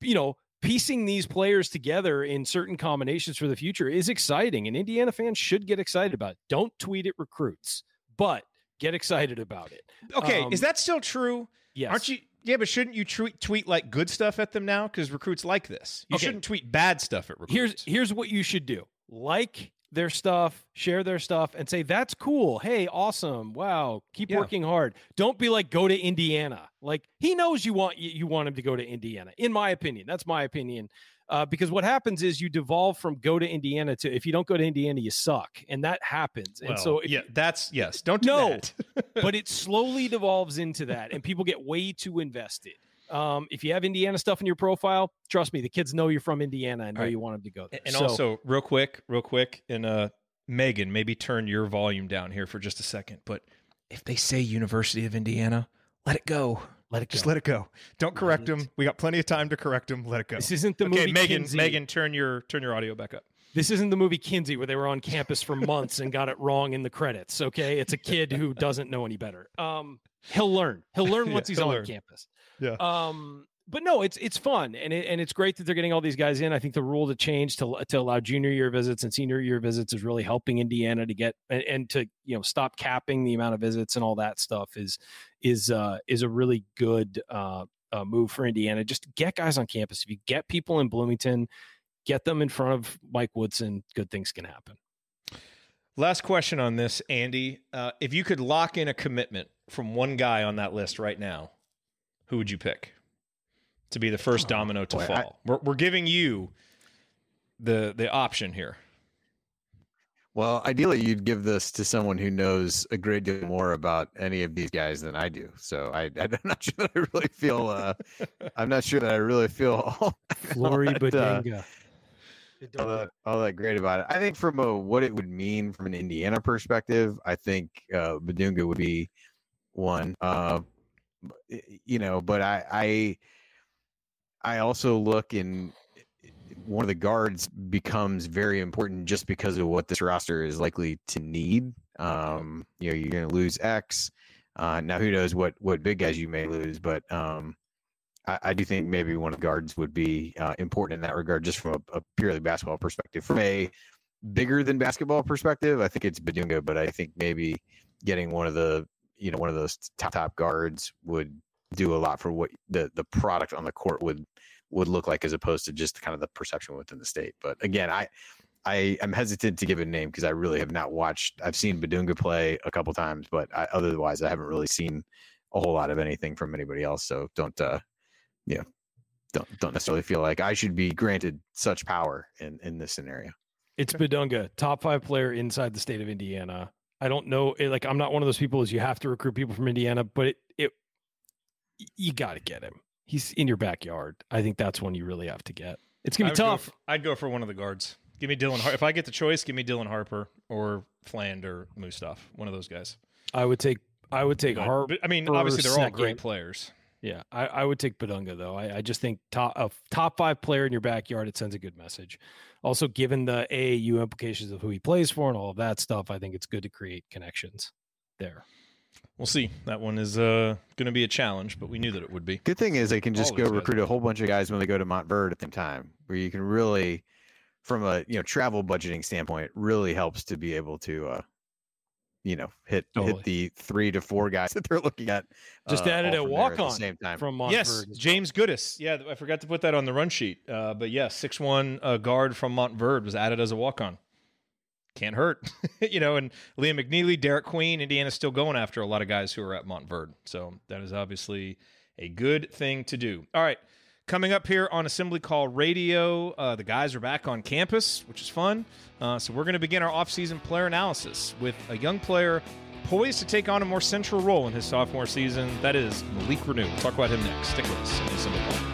You know, piecing these players together in certain combinations for the future is exciting, and Indiana fans should get excited about it. Don't tweet at recruits, but get excited about it.
Okay,
Um,
is that still true?
Yes.
Aren't you? Yeah, but shouldn't you tweet, tweet like good stuff at them now? Because recruits like this. You
Okay.
shouldn't tweet bad stuff at recruits.
here's here's what you should do like their stuff share their stuff and say that's cool hey awesome wow keep
Yeah.
working hard don't be like go to indiana like he knows you want you, you want him to go to indiana in my opinion that's my opinion uh, because what happens is you devolve from go to indiana to if you don't go to indiana you suck and that happens and
Well,
so
yeah, that's yes. Don't do
No.
that.
but it slowly devolves into that and people get way too invested um, if you have indiana stuff in your profile trust me the kids know you're from indiana and know
right.
you want them to go there
and
So-
also, real quick, real quick, and uh, Megan, maybe turn your volume down here for just a second. But if they say University of Indiana, let it go.
Let it
Just
go.
let it go. Don't correct
it.
them. We got plenty of time to correct him. Let it go.
This isn't the
okay,
movie
Megan.
Kinsey.
Megan, turn your turn your audio back up.
This isn't the movie Kinsey where they were on campus for months and got it wrong in the credits. Okay, it's a kid who doesn't know any better. Um, he'll learn. He'll learn
Yeah,
once he's on
learn.
campus.
Yeah.
Um, but no, it's it's fun and it, and it's great that they're getting all these guys in. I think the rule to change to to allow junior year visits and senior year visits is really helping Indiana to get and, and to you know stop capping the amount of visits and all that stuff is is uh, is a really good uh, uh, move for Indiana. Just get guys on campus. If you get people in Bloomington, get them in front of Mike Woodson. Good things can happen.
Last question on this, Andy. Uh, if you could lock in a commitment from one guy on that list right now, who would you pick to be the first domino to
boy, I-
fall? we're, we're giving you the the option here.
Well, ideally, you'd give this to someone who knows a great deal more about any of these guys than I do. So I, I'm not sure that I really feel. Uh, I'm not sure that I really feel all,
Flory
that, uh, all that, all that great about it. I think from a what it would mean from an Indiana perspective, I think uh, Bidunga would be one. Uh, you know, but I, I, I also look in one of the guards becomes very important just because of what this roster is likely to need. Um, you know, you're going to lose X. Uh, now, who knows what what big guys you may lose, but um, I, I do think maybe one of the guards would be uh, important in that regard, just from a, a purely basketball perspective. From a bigger than basketball perspective, I think it's Bidunga, but I think maybe getting one of the you know one of those top top guards would do a lot for what the the product on the court would would look like as opposed to just kind of the perception within the state. But again, I I am hesitant to give a name because I really have not watched. I've seen Bidunga play a couple times, but I, otherwise I haven't really seen a whole lot of anything from anybody else. So don't, uh, you know, don't don't necessarily feel like I should be granted such power in in this scenario.
It's Bidunga, top five player inside the state of Indiana. I don't know, it, like I'm not one of those people as you have to recruit people from Indiana, but it, it you got to get him. He's in your backyard. I think that's one you really have to get. It's gonna be
would go
tough.
I'd go for one of the guards. Give me Dylan. Har- if I get the choice, give me Dylan Harper or Fland or Mustaf. One of those guys.
I would take. I would take
But-
Harp.
I mean, obviously they're all great players.
Yeah, I, I would take Bidunga though. I, I just think top a top five player in your backyard. It sends a good message. Also, given the AAU implications of who he plays for and all of that stuff, I think it's good to create connections there.
We'll see. That one is uh, going to be a challenge, but we knew that it would be.
Good thing is they can just
All
go recruit a whole bunch of guys when they go to Montverde at the time, where you can really, from a you know travel budgeting standpoint, really helps to be able to, uh, you know, hit
Totally.
hit the three to four guys that they're looking at.
Just
uh,
added a
from there at
walk
the
on
same time.
from Montverde.
yes. James Goodis. Yeah, I forgot to put that on the run sheet. Uh, but yes, six one uh, guard from Montverde was added as a walk on. Can't hurt, you know. And Liam McNeely, Derek Queen, Indiana's still going after a lot of guys who are at Montverde. So that is obviously a good thing to do. All right, coming up here on Assembly Call Radio, uh, the guys are back on campus, which is fun. Uh, so we're going to begin our offseason player analysis with a young player poised to take on a more central role in his sophomore season. That is Malik Reneau. We'll talk about him next. Stick with us Assembly Call.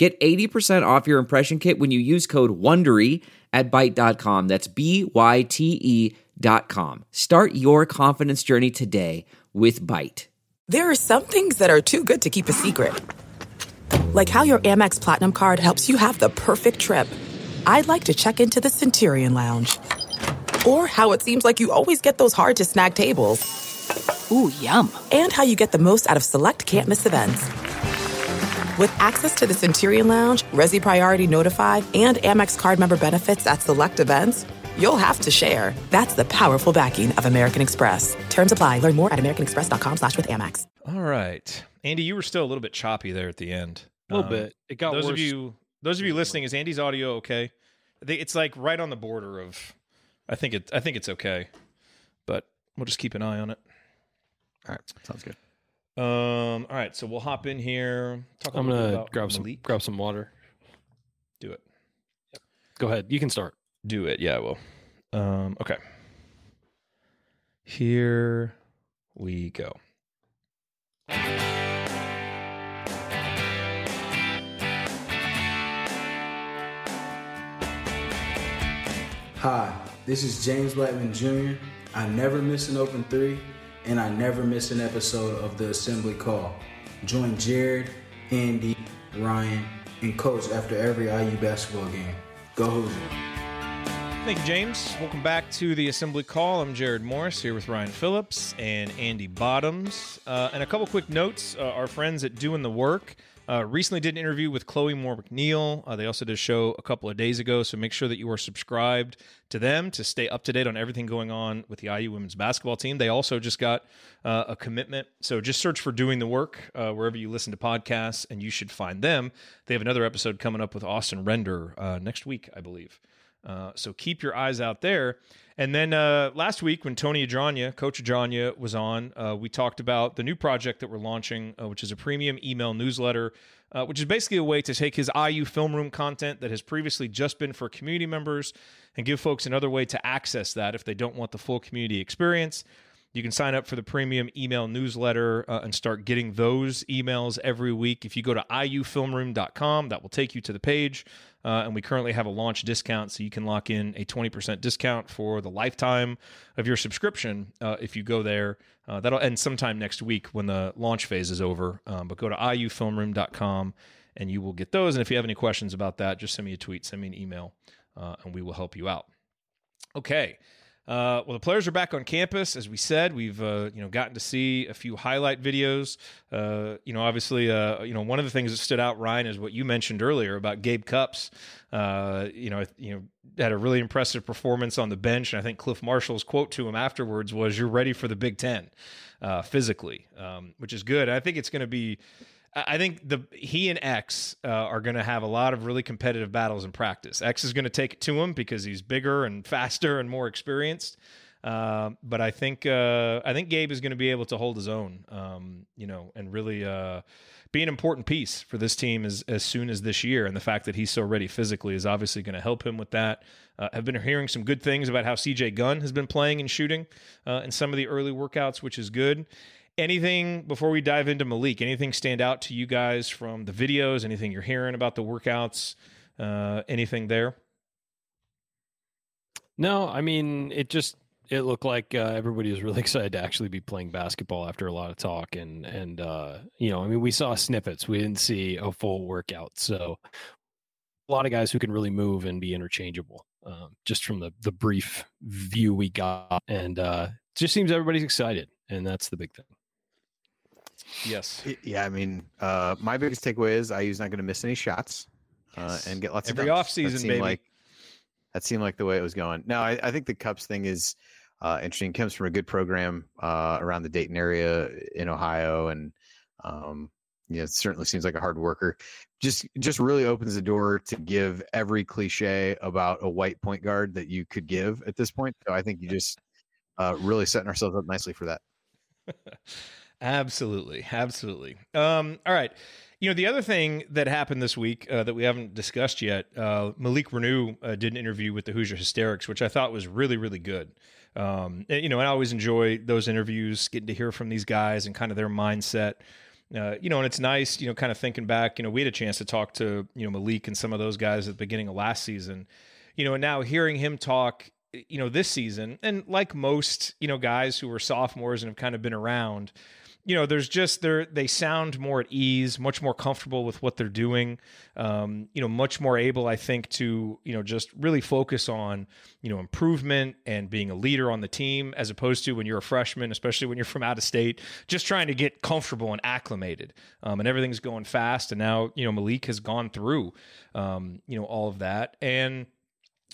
Get 80% off your impression kit when you use code WONDERY at Byte.com. That's B-Y-T-E dot com. Start your confidence journey today with Byte.
There are some things that are too good to keep a secret. Like how your Amex Platinum card helps you have the perfect trip. I'd like to check into the Centurion Lounge. Or how it seems like you always get those hard to snag tables. Ooh, yum. And how you get the most out of select can't miss events. With access to the Centurion Lounge, Resy Priority Notified, and Amex card member benefits at select events, you'll have to share. That's the powerful backing of American Express. Terms apply. Learn more at americanexpress.com slash with Amex.
All right, Andy, you were still a little bit choppy there at the end.
A little
Um,
bit. It got
those
worse.
of you, those of you listening, is Andy's audio okay? It's like right on the border of. I think it. I think it's okay, but we'll just keep an eye on it.
All right, sounds good.
Um. All right, so we'll hop in here. Talk a
I'm gonna
about
grab some
Malik.
grab some water.
Do it.
Go ahead. You can start.
Do it. Yeah, I will. Um. Okay. Here we go.
Hi, this is James Blackman Jr. I never miss an open three, and I never miss an episode of the Assembly Call. Join Jerod, Andy, Ryan, and Coach after every IU basketball game. Go Hoosiers!
Thank you, James. Welcome back to the Assembly Call. I'm Jerod Morris here with Ryan Phillips and Andy Bottoms. Uh, and a couple quick notes. Uh, our friends at Doing the Work uh, recently did an interview with Chloe Moore McNeil. Uh, they also did a show a couple of days ago, so make sure that you are subscribed to them to stay up to date on everything going on with the IU women's basketball team. They also just got uh, a commitment, so just search for Doing the Work uh, wherever you listen to podcasts, and you should find them. They have another episode coming up with Austin Render uh, next week, I believe. Uh, so keep your eyes out there. And then uh, last week, when Tony Adrania, Coach Adrania, was on, uh, we talked about the new project that we're launching, uh, which is a premium email newsletter, uh, which is basically a way to take his IU film room content that has previously just been for community members and give folks another way to access that if they don't want the full community experience. You can sign up for the premium email newsletter uh, and start getting those emails every week. If you go to iufilmroom.com, that will take you to the page. Uh, and we currently have a launch discount, so you can lock in a 20% discount for the lifetime of your subscription uh, if you go there. Uh, that'll end sometime next week when the launch phase is over. Um, but go to iufilmroom.com and you will get those. And if you have any questions about that, just send me a tweet, send me an email, uh, and we will help you out. Okay. Uh, well, the players are back on campus, as we said. We've uh, you know gotten to see a few highlight videos. Uh, you know, obviously, uh, you know one of the things that stood out, Ryan, is what you mentioned earlier about Gabe Cupps. Uh, you know, you know, had a really impressive performance on the bench, and I think Clif Marshall's quote to him afterwards was, "You're ready for the Big Ten, uh, physically," um, which is good. I think it's going to be I think the he and X uh, are going to have a lot of really competitive battles in practice. X is going to take it to him because he's bigger and faster and more experienced. Uh, but I think uh, I think Gabe is going to be able to hold his own, um, you know, and really uh, be an important piece for this team as as soon as this year. And the fact that he's so ready physically is obviously going to help him with that. Uh, I've been hearing some good things about how CJ Gunn has been playing and shooting uh, in some of the early workouts, which is good anything before we dive into Malik? Anything stand out to you guys from the videos? Anything you're hearing about the workouts? Uh, anything there?
No, I mean it just it looked like uh, everybody was really excited to actually be playing basketball after a lot of talk and and uh, you know I mean we saw snippets we didn't see a full workout so a lot of guys who can really move and be interchangeable um, just from the the brief view we got and uh, just seems everybody's excited and that's the big thing.
Yes.
Yeah, I mean, uh, my biggest takeaway is IU's not going to miss any shots uh,
Yes.
and get lots
Every
of dunks.
offseason,
That seemed
baby.
Like, that seemed like the way it was going. Now, I, I think the Cupps thing is uh, interesting. Comes from a good program uh, around the Dayton area in Ohio, and um, yeah, it certainly seems like a hard worker. Just just really opens the door to give every cliche about a white point guard that you could give at this point. So I think you just uh, really setting ourselves up nicely for that.
Absolutely, absolutely. Um, all right. You know, the other thing that happened this week uh, that we haven't discussed yet, uh, Malik Reneau uh, did an interview with the Hoosier Hysterics, which I thought was really, really good. Um, and, you know, I always enjoy those interviews, getting to hear from these guys and kind of their mindset. Uh, you know, and it's nice, you know, kind of thinking back, you know, we had a chance to talk to, you know, Malik and some of those guys at the beginning of last season, you know, and now hearing him talk, you know, this season, and like most, you know, guys who are sophomores and have kind of been around, you know, there's just they're they sound more at ease, much more comfortable with what they're doing. Um, you know, much more able, I think, to you know just really focus on you know improvement and being a leader on the team, as opposed to when you're a freshman, especially when you're from out of state, just trying to get comfortable and acclimated. Um, and everything's going fast, and now you know Malik has gone through um, you know all of that, and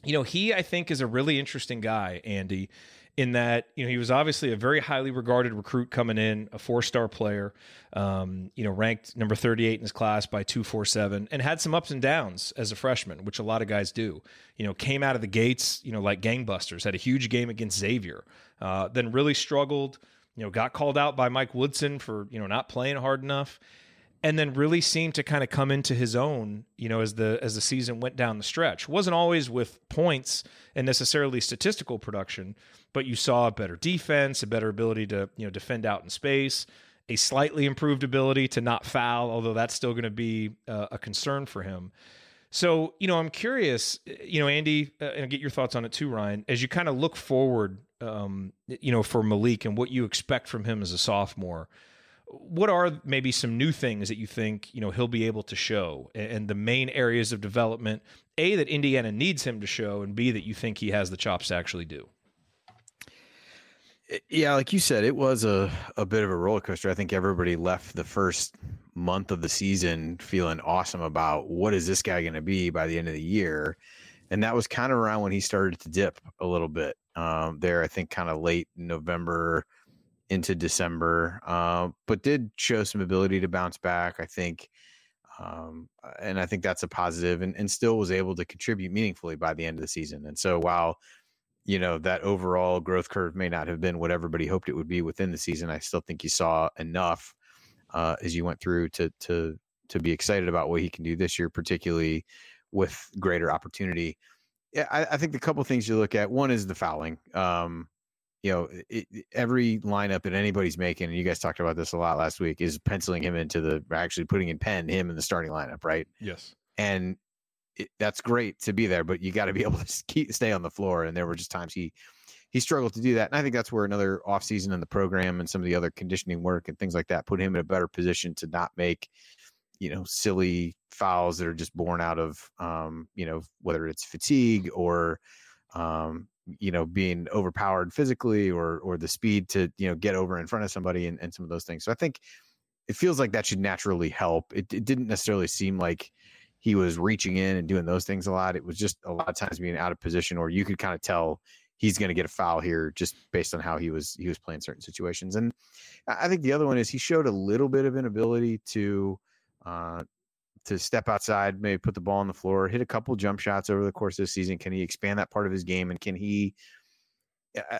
you know he I think is a really interesting guy, Andy in that you know he was obviously a very highly regarded recruit coming in, a four star player, um, you know ranked number thirty eight in his class by two four seven, and had some ups and downs as a freshman, which a lot of guys do. You know, came out of the gates, you know, like gangbusters, had a huge game against Xavier, uh, then really struggled. You know, got called out by Mike Woodson for you know not playing hard enough and then really seemed to kind of come into his own, you know, as the as the season went down the stretch. wasn't always with points and necessarily statistical production, but you saw a better defense, a better ability to you know defend out in space, a slightly improved ability to not foul, although that's still going to be uh, a concern for him. So you know, I'm curious, you know, Andy, uh, and get your thoughts on it too, Ryan, as you kind of look forward, um, you know, for Malik and what you expect from him as a sophomore what are maybe some new things that you think you know he'll be able to show and the main areas of development a that indiana needs him to show and b that you think he has the chops to actually do
Yeah, like you said, it was a, a bit of a roller coaster. I think everybody left the first month of the season feeling awesome about what is this guy going to be by the end of the year. And that was kind of around when he started to dip a little bit um, there, I think kind of late November into December, uh, but did show some ability to bounce back, I think. Um, and I think that's a positive and, and still was able to contribute meaningfully by the end of the season. And so while you know that overall growth curve may not have been what everybody hoped it would be within the season. I still think you saw enough uh, as you went through to to to be excited about what he can do this year, particularly with greater opportunity. Yeah, I, I think the couple things you look at. One is the fouling. Um, you know, it, every lineup that anybody's making, and you guys talked about this a lot last week, is penciling him into the actually putting in pen him in the starting lineup, right?
Yes.
And it, that's great to be there, but you got to be able to keep, stay on the floor. And there were just times he he struggled to do that. And I think that's where another offseason in the program and some of the other conditioning work and things like that put him in a better position to not make, you know, silly fouls that are just born out of, um, you know, whether it's fatigue or, um, you know, being overpowered physically or or the speed to, you know, get over in front of somebody and, and some of those things. So I think it feels like that should naturally help. It, it didn't necessarily seem like he was reaching in and doing those things a lot. It was just a lot of times being out of position, or you could kind of tell he's going to get a foul here just based on how he was he was playing certain situations. And I think the other one is he showed a little bit of inability to uh, to step outside, maybe put the ball on the floor, hit a couple jump shots over the course of the season. Can he expand that part of his game, and can he?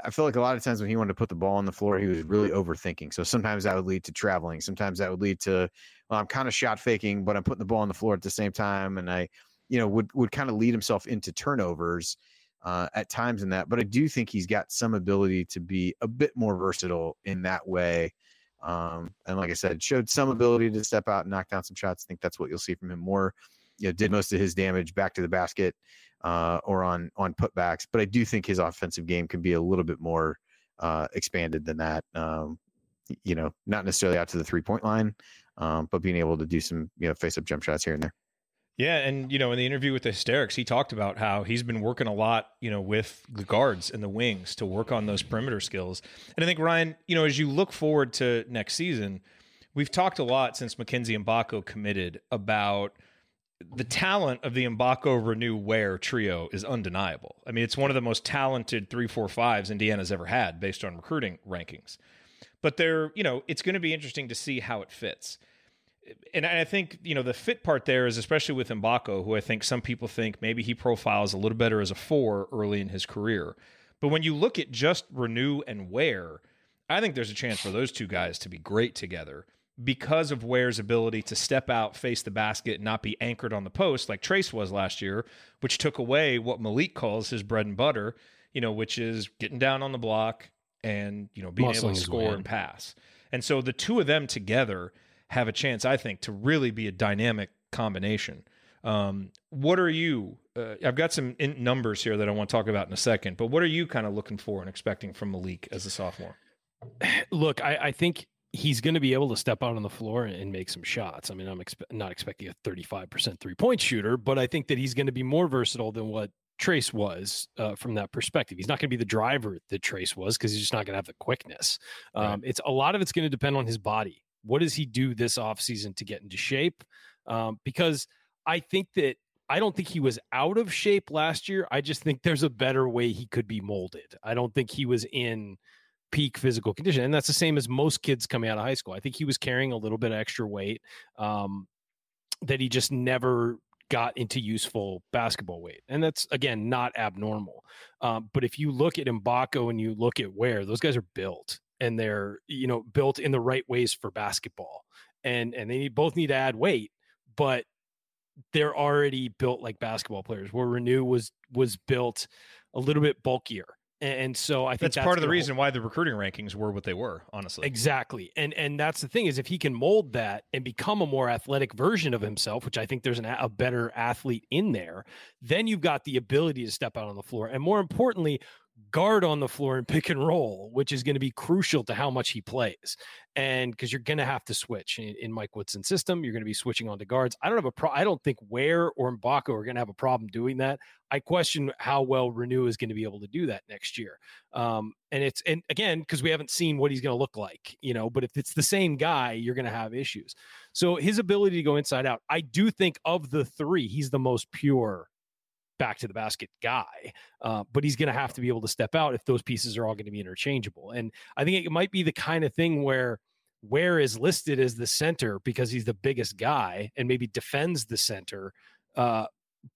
I feel like a lot of times when he wanted to put the ball on the floor, he was really overthinking. So sometimes that would lead to traveling. Sometimes that would lead to, well, I'm kind of shot faking, but I'm putting the ball on the floor at the same time, and I, you know, would would kind of lead himself into turnovers uh, at times in that. But I do think he's got some ability to be a bit more versatile in that way. Um, and like I said, showed some ability to step out and knock down some shots. I think that's what you'll see from him more. You know, did most of his damage back to the basket uh, or on on putbacks. But I do think his offensive game can be a little bit more uh, expanded than that. Um, you know, not necessarily out to the three point line, um, but being able to do some you know face up jump shots here and there.
Yeah, and you know, in the interview with the Hysterics, he talked about how he's been working a lot, you know, with the guards and the wings to work on those perimeter skills. And I think Ryan, you know, as you look forward to next season, we've talked a lot since Mackenzie Mgbako committed about the talent of the Mgbako Reneau Ware trio is undeniable. I mean, it's one of the most talented three, four, fives Indiana's ever had based on recruiting rankings. But they're, you know, it's going to be interesting to see how it fits and I think you know the fit part there is especially with Mgbako, who I think some people think maybe he profiles a little better as a four early in his career. But when you look at just Reneau and Ware, I think there's a chance for those two guys to be great together because of Ware's ability to step out, face the basket, and not be anchored on the post like Trayce was last year, which took away what Malik calls his bread and butter, you know, which is getting down on the block and you know being
Muscling
able to score and pass. And so the two of them together have a chance, I think, to really be a dynamic combination. Um, what are you? Uh, I've got some in- numbers here that I want to talk about in a second, but what are you kind of looking for and expecting from Malik as a sophomore?
Look, I, I think he's going to be able to step out on the floor and make some shots. I mean, I'm expe- not expecting a 35% three point shooter, but I think that he's going to be more versatile than what Trayce was uh, from that perspective. He's not going to be the driver that Trayce was because he's just not going to have the quickness. Um, It's a lot of it's going to depend on his body. What does he do this offseason to get into shape? Um, because I think that I don't think he was out of shape last year. I just think there's a better way he could be molded. I don't think he was in peak physical condition. And that's the same as most kids coming out of high school. I think he was carrying a little bit of extra weight um, that he just never got into useful basketball weight. And that's, again, not abnormal. Um, but if you look at Mgbako and you look at where those guys are built and they're, you know, built in the right ways for basketball. And, and they need, both need to add weight, but they're already built like basketball players where Reneau was, was built a little bit bulkier. And so I think
That's, part of the reason why the recruiting rankings were what they were, honestly.
Exactly. And and that's the thing is if he can mold that and become a more athletic version of himself, which I think there's an, a better athlete in there, then you've got the ability to step out on the floor and more importantly, guard on the floor and pick and roll, which is going to be crucial to how much he plays. And because you're going to have to switch in, in Mike Woodson's system, you're going to be switching on to guards. I don't have a pro. I don't think Ware or Mgbako are going to have a problem doing that. I question how well Reneau is going to be able to do that next year. Um, and it's and again because we haven't seen what he's going to look like, you know. But if it's the same guy, you're going to have issues. So his ability to go inside out, I do think of the three, he's the most pure back to the basket guy. Uh, but he's going to have to be able to step out if those pieces are all going to be interchangeable. And I think it might be the kind of thing where Ware is listed as the center because he's the biggest guy and maybe defends the center. Uh,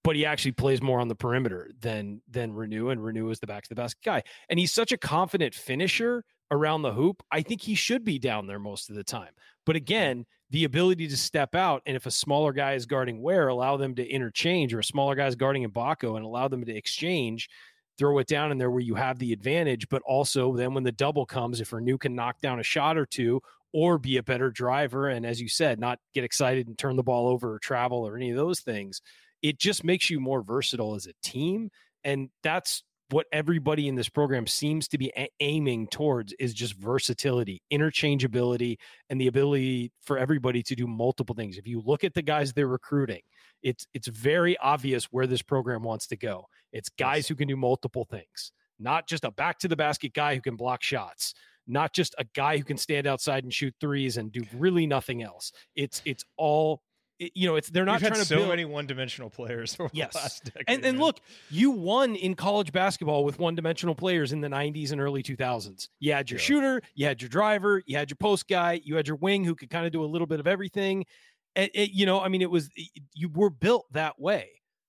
but he actually plays more on the perimeter than than Reneau, and Reneau is the back to the basket guy. And he's such a confident finisher around the hoop. I think he should be down there most of the time. But again, the ability to step out and if a smaller guy is guarding Ware, allow them to interchange, or a smaller guy is guarding Mgbako and allow them to exchange. throw it down in there where you have the advantage. But also, then when the double comes, if Reneau can knock down a shot or two or be a better driver, and as you said, not get excited and turn the ball over or travel or any of those things, it just makes you more versatile as a team. And that's what everybody in this program seems to be a- aiming towards is just versatility, interchangeability, and the ability for everybody to do multiple things. If you look at the guys they're recruiting, it's it's very obvious where this program wants to go. It's guys who can do multiple things, not just a back to the basket guy who can block shots, not just a guy who can stand outside and shoot threes and do really nothing else. It's it's all it- you know, it's they're not
had
trying to
so
build
many one-dimensional players over
Yes.
the last decade.
and and
man.
look, you won in college basketball with one-dimensional players in the 90s and early 2000s. You had your
Yeah.
shooter, you had your driver, you had your post guy, you had your wing who could kind of do a little bit of everything. And it, you know, I mean, it was you were built that way.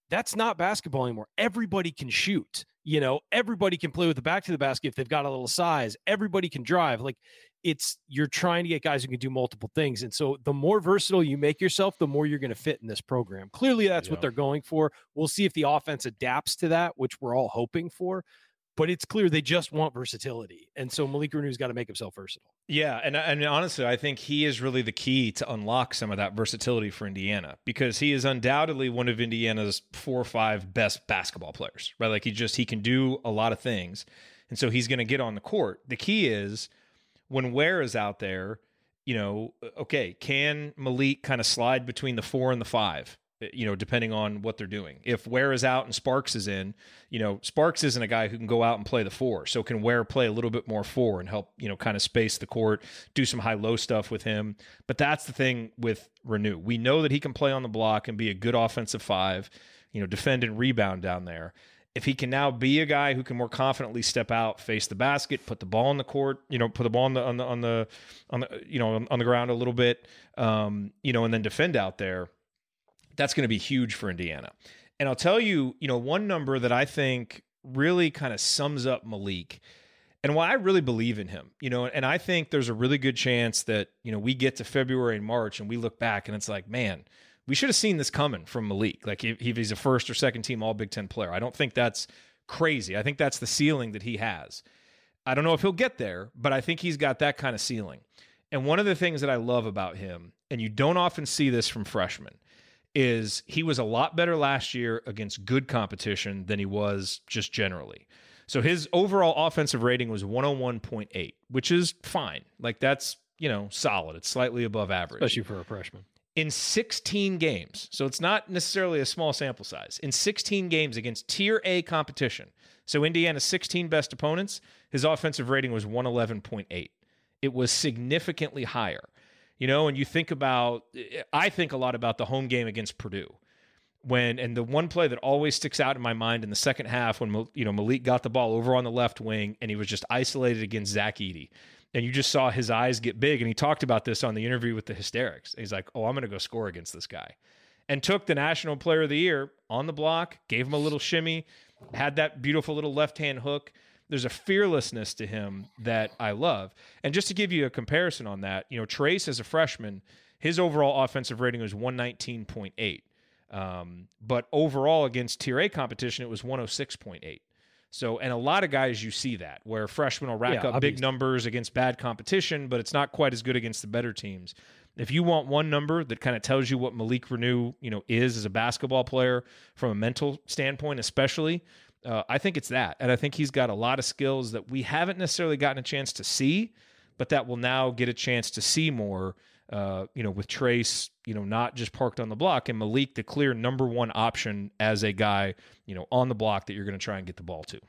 That's not basketball anymore. Everybody can shoot. You know, everybody can play with the back to the basket if they've got a little size. Everybody can drive. Like it's you're trying to get guys who can do multiple things. And so the more versatile you make yourself, the more you're going to fit in this program. Clearly that's what they're going for. We'll see if the offense adapts to that, which we're all hoping for. But it's clear they just want versatility. And so Malik Reneau's got to make himself versatile.
Yeah, and and honestly, I think he is really the key to unlock some of that versatility for Indiana because he is undoubtedly one of Indiana's four or five best basketball players. Right, like he just he can do a lot of things, and so he's going to get on the court. The key is when Ware is out there, you know, okay, can Malik kind of slide between the four and the five? uh, You know, depending on what they're doing. If Ware is out and Sparks is in, you know, Sparks isn't a guy who can go out and play the four. So can Ware play a little bit more four and help, you know, kind of space the court, do some high low stuff with him. But that's the thing with Reneau. We know that he can play on the block and be a good offensive five, you know, defend and rebound down there. If he can now be a guy who can more confidently step out, face the basket, put the ball in the court, you know, put the ball on the on the on the on the you know on the ground a little bit, um, you know, and then defend out there, that's going to be huge for Indiana. And I'll tell you, you know, one number that I think really kind of sums up Malik and why I really believe in him, you know, and I think there's a really good chance that, you know, we get to February and March and we look back and it's like, man, we should have seen this coming from Malik. Like if, if he's a first or second team all Big Ten player. I don't think that's crazy. I think that's the ceiling that he has. I don't know if he'll get there, but I think he's got that kind of ceiling. And one of the things that I love about him, and you don't often see this from freshmen, is he was a lot better last year against good competition than he was just generally. So his overall offensive rating was 101.8, which is fine. Like that's, you know, solid. It's slightly above average.
Especially for a freshman.
In 16 games, so it's not necessarily a small sample size. In 16 games against tier A competition, so Indiana's 16 best opponents, his offensive rating was 111.8. It was significantly higher. You know, and you think about, I think a lot about the home game against Purdue when and the one play that always sticks out in my mind in the second half when you know Malik got the ball over on the left wing and he was just isolated against Zach Edey. And you just saw his eyes get big. And he talked about this on the interview with the Hysterics. He's like, Oh, I'm going to go score against this guy. And took the National Player of the Year on the block, gave him a little shimmy, had that beautiful little left hand hook. There's a fearlessness to him that I love. And just to give you a comparison on that, you know, Trayce as a freshman, his overall offensive rating was 119.8. Um, but overall against tier A competition, it was 106.8. So, and a lot of guys you see that where freshmen will rack
Yeah,
up big numbers against bad competition, but it's not quite as good against the better teams. If you want one number that kind of tells you what Malik Reneau, you know, is as a basketball player from a mental standpoint, especially, uh, I think it's that. And I think he's got a lot of skills that we haven't necessarily gotten a chance to see, but that will now get a chance to see more. Uh, you know, with Trayce, you know, not just parked on the block, and Malik, the clear number one option as a guy, you know, on the block that you're going to try and get the ball to.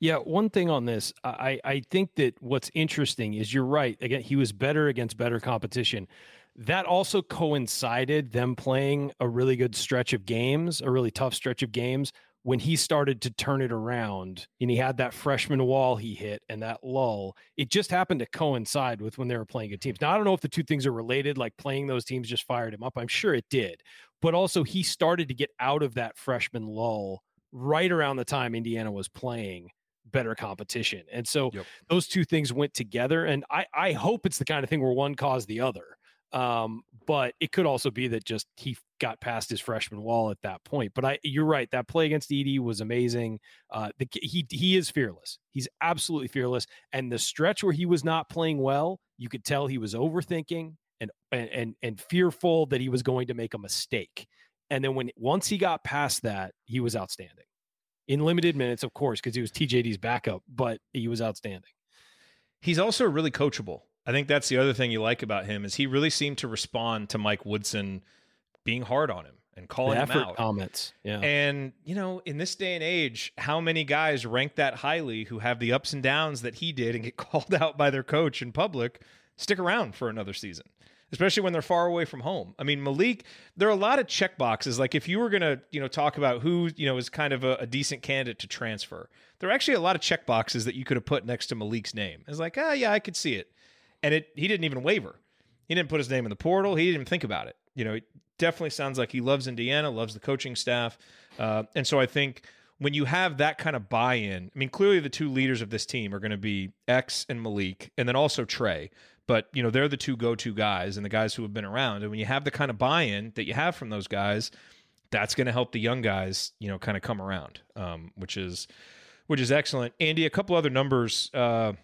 Yeah, one thing on this, I I think that what's interesting is you're right. Again, he was better against better competition. That also coincided them playing a really good stretch of games, a really tough stretch of games when he started to turn it around and he had that freshman wall he hit and that lull. It just happened to coincide with when they were playing good teams. Now I don't know if the two things are related, like playing those teams just fired him up. I'm sure it did. But also he started to get out of that freshman lull right around the time Indiana was playing better competition. And so
Yep.
those two things went together. And I, I hope it's the kind of thing where one caused the other. Um, but it could also be that just he got past his freshman wall at that point. But I, you're right. That play against Edey was amazing. Uh, the, he he is fearless. He's absolutely fearless. And the stretch where he was not playing well, you could tell he was overthinking and and and fearful that he was going to make a mistake. And then when once he got past that, he was outstanding in limited minutes, of course, because he was TJD's backup, but he was outstanding.
He's also really coachable. I think that's the other thing you like about him is he really seemed to respond to Mike Woodson being hard on him and calling him out.
comments. Yeah.
And, you know, in this day and age, how many guys rank that highly who have the ups and downs that he did and get called out by their coach in public stick around for another season, especially when they're far away from home? I mean, Malik, there are a lot of check boxes. Like if you were going to, you know, talk about who, you know, is kind of a, a decent candidate to transfer, there are actually a lot of check boxes that you could have put next to Malik's name. It's like, ah, yeah, I could see it. And it, he didn't even waver. He didn't put his name in the portal. He didn't even think about it. You know, definitely sounds like he loves Indiana, loves the coaching staff. Uh, and so I think when you have that kind of buy in, I mean, clearly the two leaders of this team are going to be X and Malik, and then also Trey. But, you know, they're the two go to guys and the guys who have been around. And when you have the kind of buy in that you have from those guys, that's going to help the young guys, you know, kind of come around, um, which is which is excellent. Andy, a couple other numbers uh,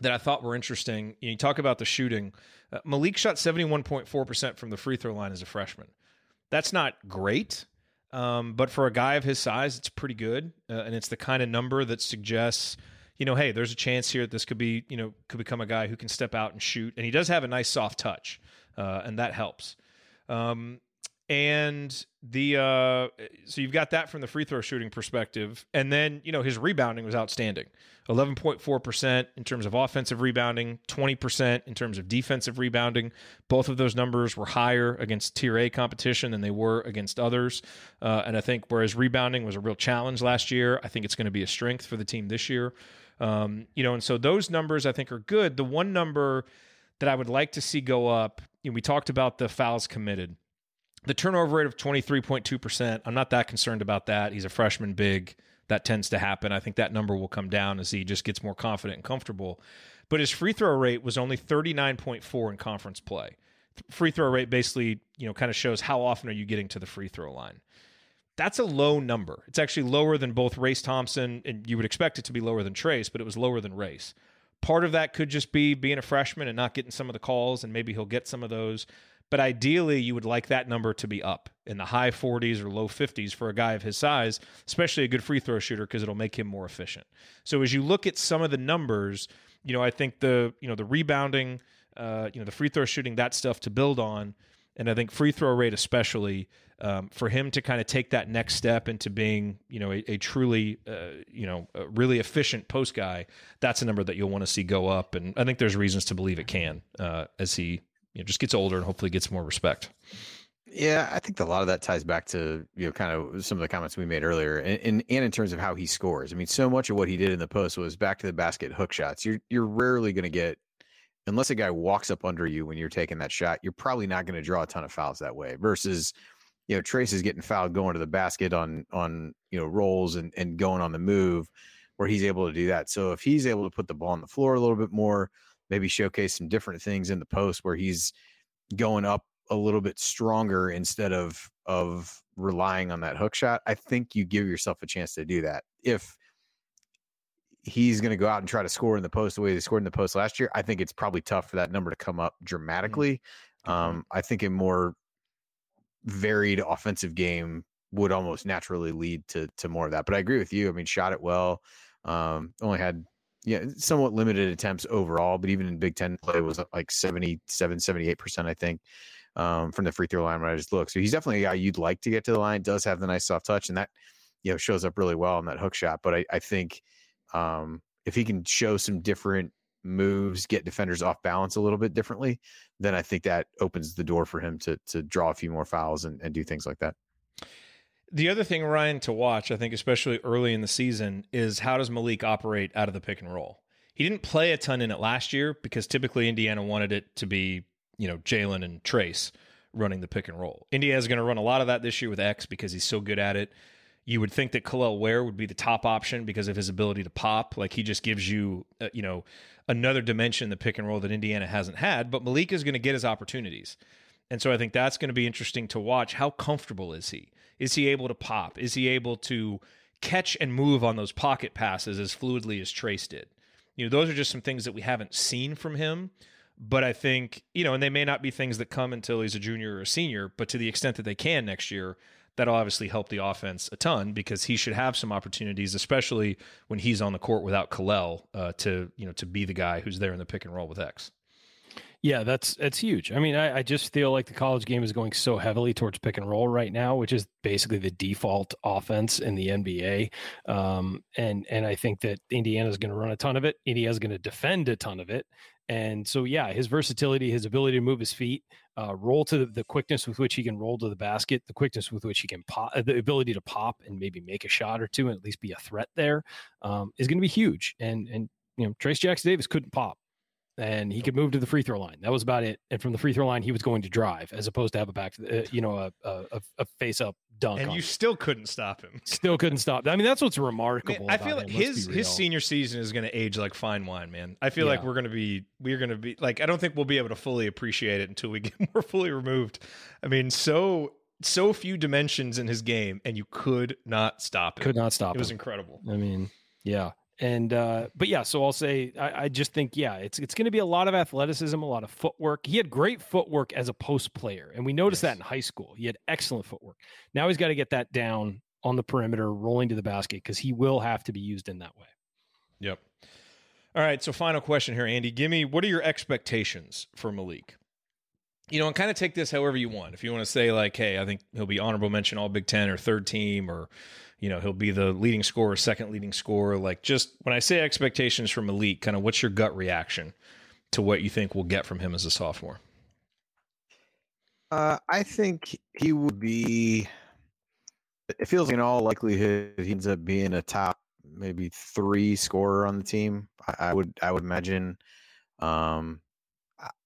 that I thought were interesting. You, talk about the shooting. Uh, Malik shot 71.4% from the free throw line as a freshman. That's not great, um, but for a guy of his size, it's pretty good. Uh, and it's the kind of number that suggests, you know, hey, there's a chance here that this could be, you know, could become a guy who can step out and shoot. And he does have a nice soft touch, uh, and that helps. Um, and the uh so you've got that from the free throw shooting perspective. And then you know his rebounding was outstanding. 11.4% in terms of offensive rebounding 20% in terms of defensive rebounding. Both of those numbers were higher against tier a competition than they were against others. Uh, and i think whereas rebounding was a real challenge last year i think it's going to be a strength for the team this year. Um, you know and so those numbers i think are good. The one number that i would like to see go up you know, we talked about the fouls committed the turnover rate of 23.2%, I'm not that concerned about that. He's a freshman big. That tends to happen. I think that number will come down as he just gets more confident and comfortable. But his free throw rate was only 39.4 in conference play. Free throw rate basically, you know, kind of shows how often are you getting to the free throw line. That's a low number. It's actually lower than both Race Thompson, and you would expect it to be lower than Trayce, but it was lower than Race. Part of that could just be being a freshman and not getting some of the calls, and maybe he'll get some of those. But ideally, you would like that number to be up in the high 40s or low 50s for a guy of his size, especially a good free throw shooter, because it'll make him more efficient. So as you look at some of the numbers, you know, I think the you know the rebounding, uh, you know, the free throw shooting, that stuff to build on, and I think free throw rate especially um, for him to kind of take that next step into being you know a, a truly uh, you know really efficient post guy. That's a number that you'll want to see go up, and I think there's reasons to believe it can uh, as he you know, just gets older and hopefully gets more respect.
Yeah, I think a lot of that ties back to you know kind of some of the comments we made earlier, and, and and in terms of how he scores. I mean, so much of what he did in the post was back to the basket hook shots. You're you're rarely going to get, unless a guy walks up under you when you're taking that shot. You're probably not going to draw a ton of fouls that way. Versus, you know, Trayce is getting fouled going to the basket on on you know rolls and and going on the move, where he's able to do that. So if he's able to put the ball on the floor a little bit more, maybe showcase some different things in the post where he's going up a little bit stronger instead of of relying on that hook shot, I think you give yourself a chance to do that. If he's going to go out and try to score in the post the way they scored in the post last year, I think it's probably tough for that number to come up dramatically. Um, I think a more varied offensive game would almost naturally lead to to more of that. But I agree with you. I mean, shot it well. Um, only had yeah, somewhat limited attempts overall, but even in Big Ten play was like 77, 78%, I think, um, from the free throw line when I just look. So he's definitely a guy you'd like to get to the line, does have the nice soft touch, and that, you know, shows up really well on that hook shot. But I, I think um, if he can show some different moves, get defenders off balance a little bit differently, then I think that opens the door for him to to draw a few more fouls and, and do things like that.
The other thing, Ryan, to watch, I think, especially early in the season, is how does Malik operate out of the pick and roll? He didn't play a ton in it last year because typically Indiana wanted it to be, you know, Jalen and Trayce running the pick and roll. Indiana's going to run a lot of that this year with X because he's so good at it. You would think that Kel'el Ware would be the top option because of his ability to pop. Like he just gives you, uh, you know, another dimension in the pick and roll that Indiana hasn't had. But Malik is going to get his opportunities. And so I think that's going to be interesting to watch. How comfortable is he? Is he able to pop? Is he able to catch and move on those pocket passes as fluidly as Trayce did? You know, those are just some things that we haven't seen from him. But I think, you know, and they may not be things that come until he's a junior or a senior, but to the extent that they can next year, that'll obviously help the offense a ton because he should have some opportunities, especially when he's on the court without Kel'el uh, to, you know, to be the guy who's there in the pick and roll with X.
Yeah, that's that's huge. I mean, I, I, just feel like the college game is going so heavily towards pick and roll right now, which is basically the default offense in the NBA. Um, and and I think that Indiana is going to run a ton of it. Indiana is going to defend a ton of it. And so, yeah, his versatility, his ability to move his feet, uh, roll to the, the, quickness with which he can roll to the basket, the quickness with which he can pop, uh, the ability to pop and maybe make a shot or two and at least be a threat there, um, is going to be huge. And and you know, Trayce Jackson Davis couldn't pop and he could move to the free throw line. That was about it. And from the free throw line, he was going to drive as opposed to have a back, uh, you know, a, a, a face up dunk.
And you
him.
still couldn't stop him.
Still couldn't stop. I mean, that's what's remarkable.
I, feel like
him,
his his senior season is going to age like fine wine, man. I feel yeah. like we're going to be we're going to be like I don't think we'll be able to fully appreciate it until we get more fully removed. I mean, so so few dimensions in his game, and you could not stop it.
Could not stop.
It was incredible.
I mean, yeah. And uh, but yeah, so I'll say I, I just think yeah, it's it's going to be a lot of athleticism, a lot of footwork. He had great footwork as a post player, and we noticed yes. that in high school. He had excellent footwork. Now he's got to get that down on the perimeter, rolling to the basket, because he will have to be used in that way.
Yep. All right. So final question here, Andy. Give me what are your expectations for Malik? You know, and kind of take this however you want. If you want to say like, hey, I think he'll be honorable mention all Big Ten or third team or you know, he'll be the leading scorer, second leading scorer. Like, just when I say expectations from elite, kind of what's your gut reaction to what you think we'll get from him as a sophomore?
Uh, I think he would be. It feels like in all likelihood he ends up being a top maybe three scorer on the team. I, I would I would imagine. Um,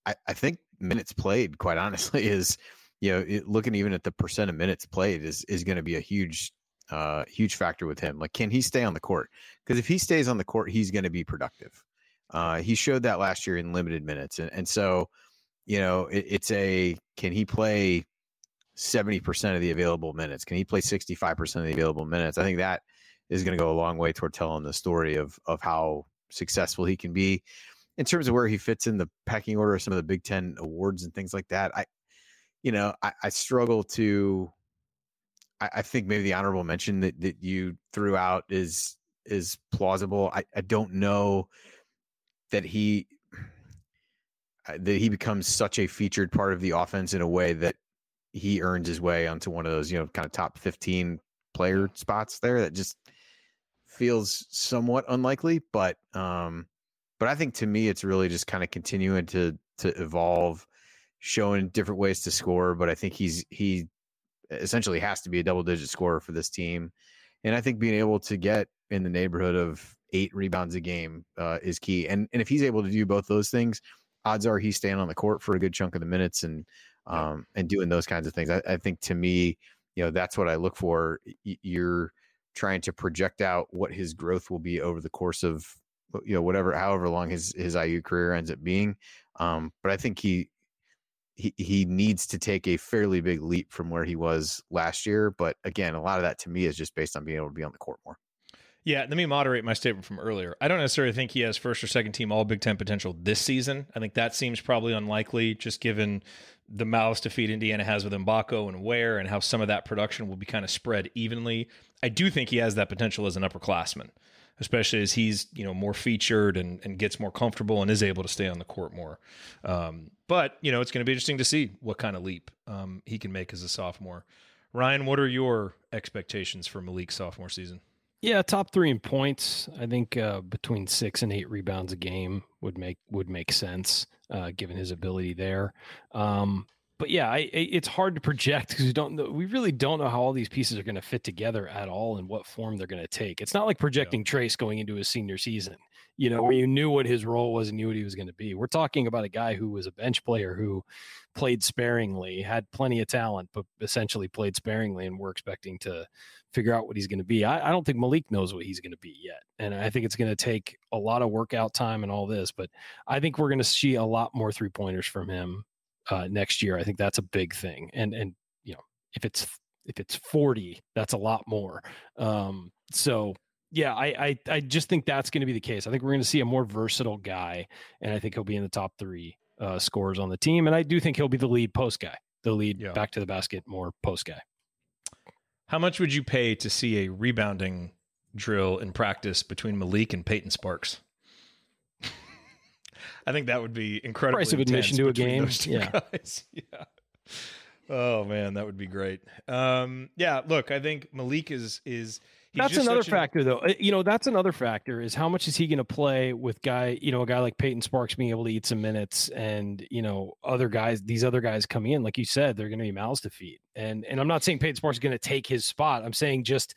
I I think minutes played, quite honestly, is you know it, looking even at the percent of minutes played is is going to be a huge uh, huge factor with him. Like, can he stay on the court? Because if he stays on the court, he's going to be productive. Uh, he showed that last year in limited minutes, and and so, you know, it, it's a can he play seventy percent of the available minutes? Can he play sixty five percent of the available minutes? I think that is going to go a long way toward telling the story of of how successful he can be in terms of where he fits in the pecking order of some of the Big Ten awards and things like that. I, you know, I, I struggle to I, I, think maybe the honorable mention that, that you threw out is is plausible. I, I don't know that he uh, that he becomes such a featured part of the offense in a way that he earns his way onto one of those, you know, kind of top 15 player spots there that just feels somewhat unlikely, but um but I think to me it's really just kind of continuing to to evolve, showing different ways to score, but I think he's he essentially has to be a double digit scorer for this team. And I think being able to get in the neighborhood of eight rebounds a game uh, is key. And and if he's able to do both those things, odds are he's staying on the court for a good chunk of the minutes and um, and doing those kinds of things. I, I, think to me, you know, that's what I look for. You're trying to project out what his growth will be over the course of you know whatever however long his his IU career ends up being. Um, but I think he he, he needs to take a fairly big leap from where he was last year. But again, a lot of that to me is just based on being able to be on the court more.
Yeah, let me moderate my statement from earlier. I don't necessarily think he has first or second team All Big Ten potential this season. I think that seems probably unlikely, just given the mouths to feed Indiana has with Mgbako and Ware, and how some of that production will be kind of spread evenly. I do think he has that potential as an upperclassman especially as he's you know more featured and, and gets more comfortable and is able to stay on the court more. Um, but you know it's going to be interesting to see what kind of leap um, he can make as a sophomore. Ryan, what are your expectations for Malik's sophomore season?
Yeah, top three in points. I think uh, between six and eight rebounds a game would make would make sense uh, given his ability there. Um, but yeah, I, it's hard to project because we don't know. We really don't know how all these pieces are going to fit together at all and what form they're going to take. It's not like projecting yeah. Trayce going into his senior season, you know, where you knew what his role was and knew what he was going to be. We're talking about a guy who was a bench player who played sparingly, had plenty of talent, but essentially played sparingly, and we're expecting to figure out what he's going to be. I, I don't think Malik knows what he's going to be yet, and I think it's going to take a lot of workout time and all this. But I think we're going to see a lot more three pointers from him uh, next year. I think that's a big thing. And and you know, if it's if it's 40, that's a lot more. Um, so yeah, I, I I just think that's going to be the case. I think we're going to see a more versatile guy, and I think he'll be in the top three uh, scores on the team. And I do think he'll be the lead post guy, the lead yeah. back to the basket more post guy.
How much would you pay to see a rebounding drill in practice between Malik and Peyton Sparks? I think that would be incredible.
Price of admission to a game. Yeah.
Guys. yeah. Oh man, that would be great. Um, yeah, look, I think Malik is is
that's another factor, though. Uh, you know, that's another factor is how much is he going to play with guy, you know, a guy like Peyton Sparks being able to eat some minutes, and you know, other guys, these other guys coming in, like you said, they're going to be mouths to feed. And and I'm not saying Peyton Sparks is going to take his spot. I'm saying just,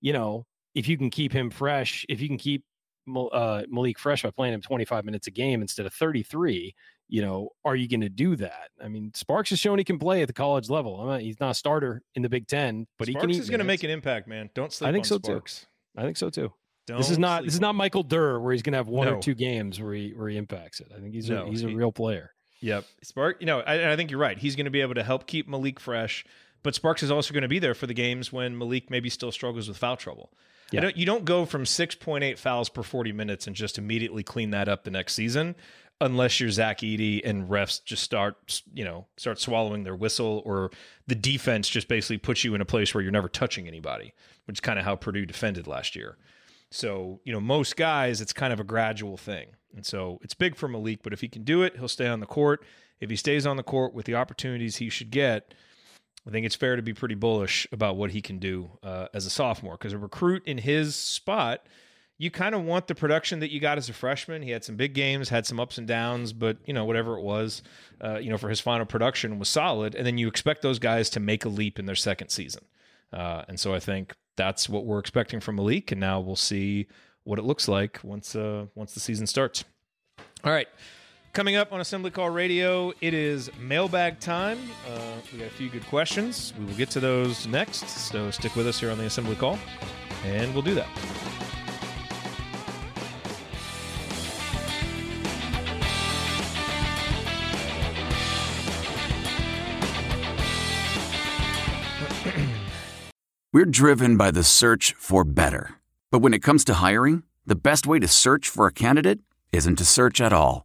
you know, if you can keep him fresh, if you can keep uh, Malik fresh by playing him 25 minutes a game instead of 33, you know, are you going to do that? I mean, Sparks has shown he can play at the college level. Not, he's not a starter in the Big Ten, but
Sparks
he can.
is going to make an impact, man. Don't sleep.
I think so
Sparks.
too. I think so too. Don't this is not this is not Michael Durr where he's going to have one no. or two games where he where he impacts it. I think he's no, a, he's he, a real player.
Yep, Spark. You know, I, I think you're right. He's going to be able to help keep Malik fresh, but Sparks is also going to be there for the games when Malik maybe still struggles with foul trouble. Yeah. Don't, you don't go from 6.8 fouls per 40 minutes and just immediately clean that up the next season unless you're Zach Edey and refs just start, you know, start swallowing their whistle or the defense just basically puts you in a place where you're never touching anybody, which is kind of how Purdue defended last year. So, you know, most guys, it's kind of a gradual thing. And so it's big for Malik, but if he can do it, he'll stay on the court. If he stays on the court with the opportunities he should get, I think it's fair to be pretty bullish about what he can do uh, as a sophomore because a recruit in his spot, you kind of want the production that you got as a freshman. He had some big games, had some ups and downs, but you know whatever it was, uh, you know for his final production was solid. And then you expect those guys to make a leap in their second season, uh, and so I think that's what we're expecting from Malik. And now we'll see what it looks like once uh, once the season starts. All right. Coming up on Assembly Call Radio, it is mailbag time. Uh, we got a few good questions. We will get to those next, so stick with us here on the Assembly Call, and we'll do that.
We're driven by the search for better. But when it comes to hiring, the best way to search for a candidate isn't to search at all.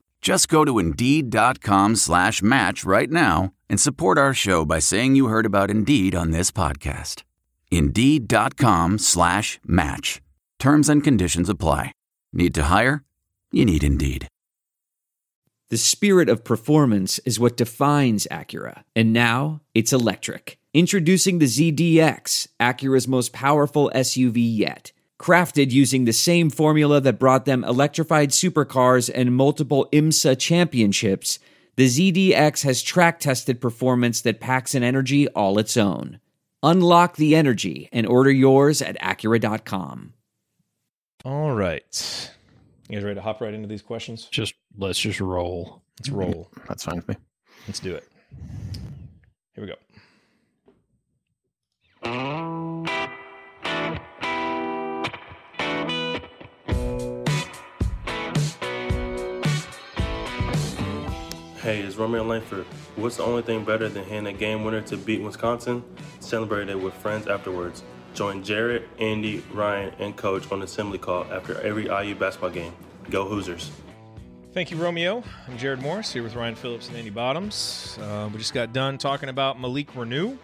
Just go to Indeed.com slash match right now and support our show by saying you heard about Indeed on this podcast. Indeed.com slash match. Terms and conditions apply. Need to hire? You need Indeed.
The spirit of performance is what defines Acura, and now it's electric. Introducing the ZDX, Acura's most powerful SUV yet. Crafted using the same formula that brought them electrified supercars and multiple IMSA championships the ZDX has track tested performance that packs an energy all its own. Unlock the energy and order yours at Acura.com.
All right. You guys ready to hop right into these questions?
Just let's just roll.
Let's roll.
That's fine with me.
Let's do it. Here we go.
Hey, it's Romeo Langford. What's the only thing better than hitting a game winner to beat Wisconsin? Celebrate it with friends afterwards. Join Jerod, Andy, Ryan, and Coach on assembly call after every IU basketball game. Go Hoosiers.
Thank you, Romeo. I'm Jerod Morris here with Ryan Phillips and Andy Bottoms. Uh, we just got done talking about Malik Reneau.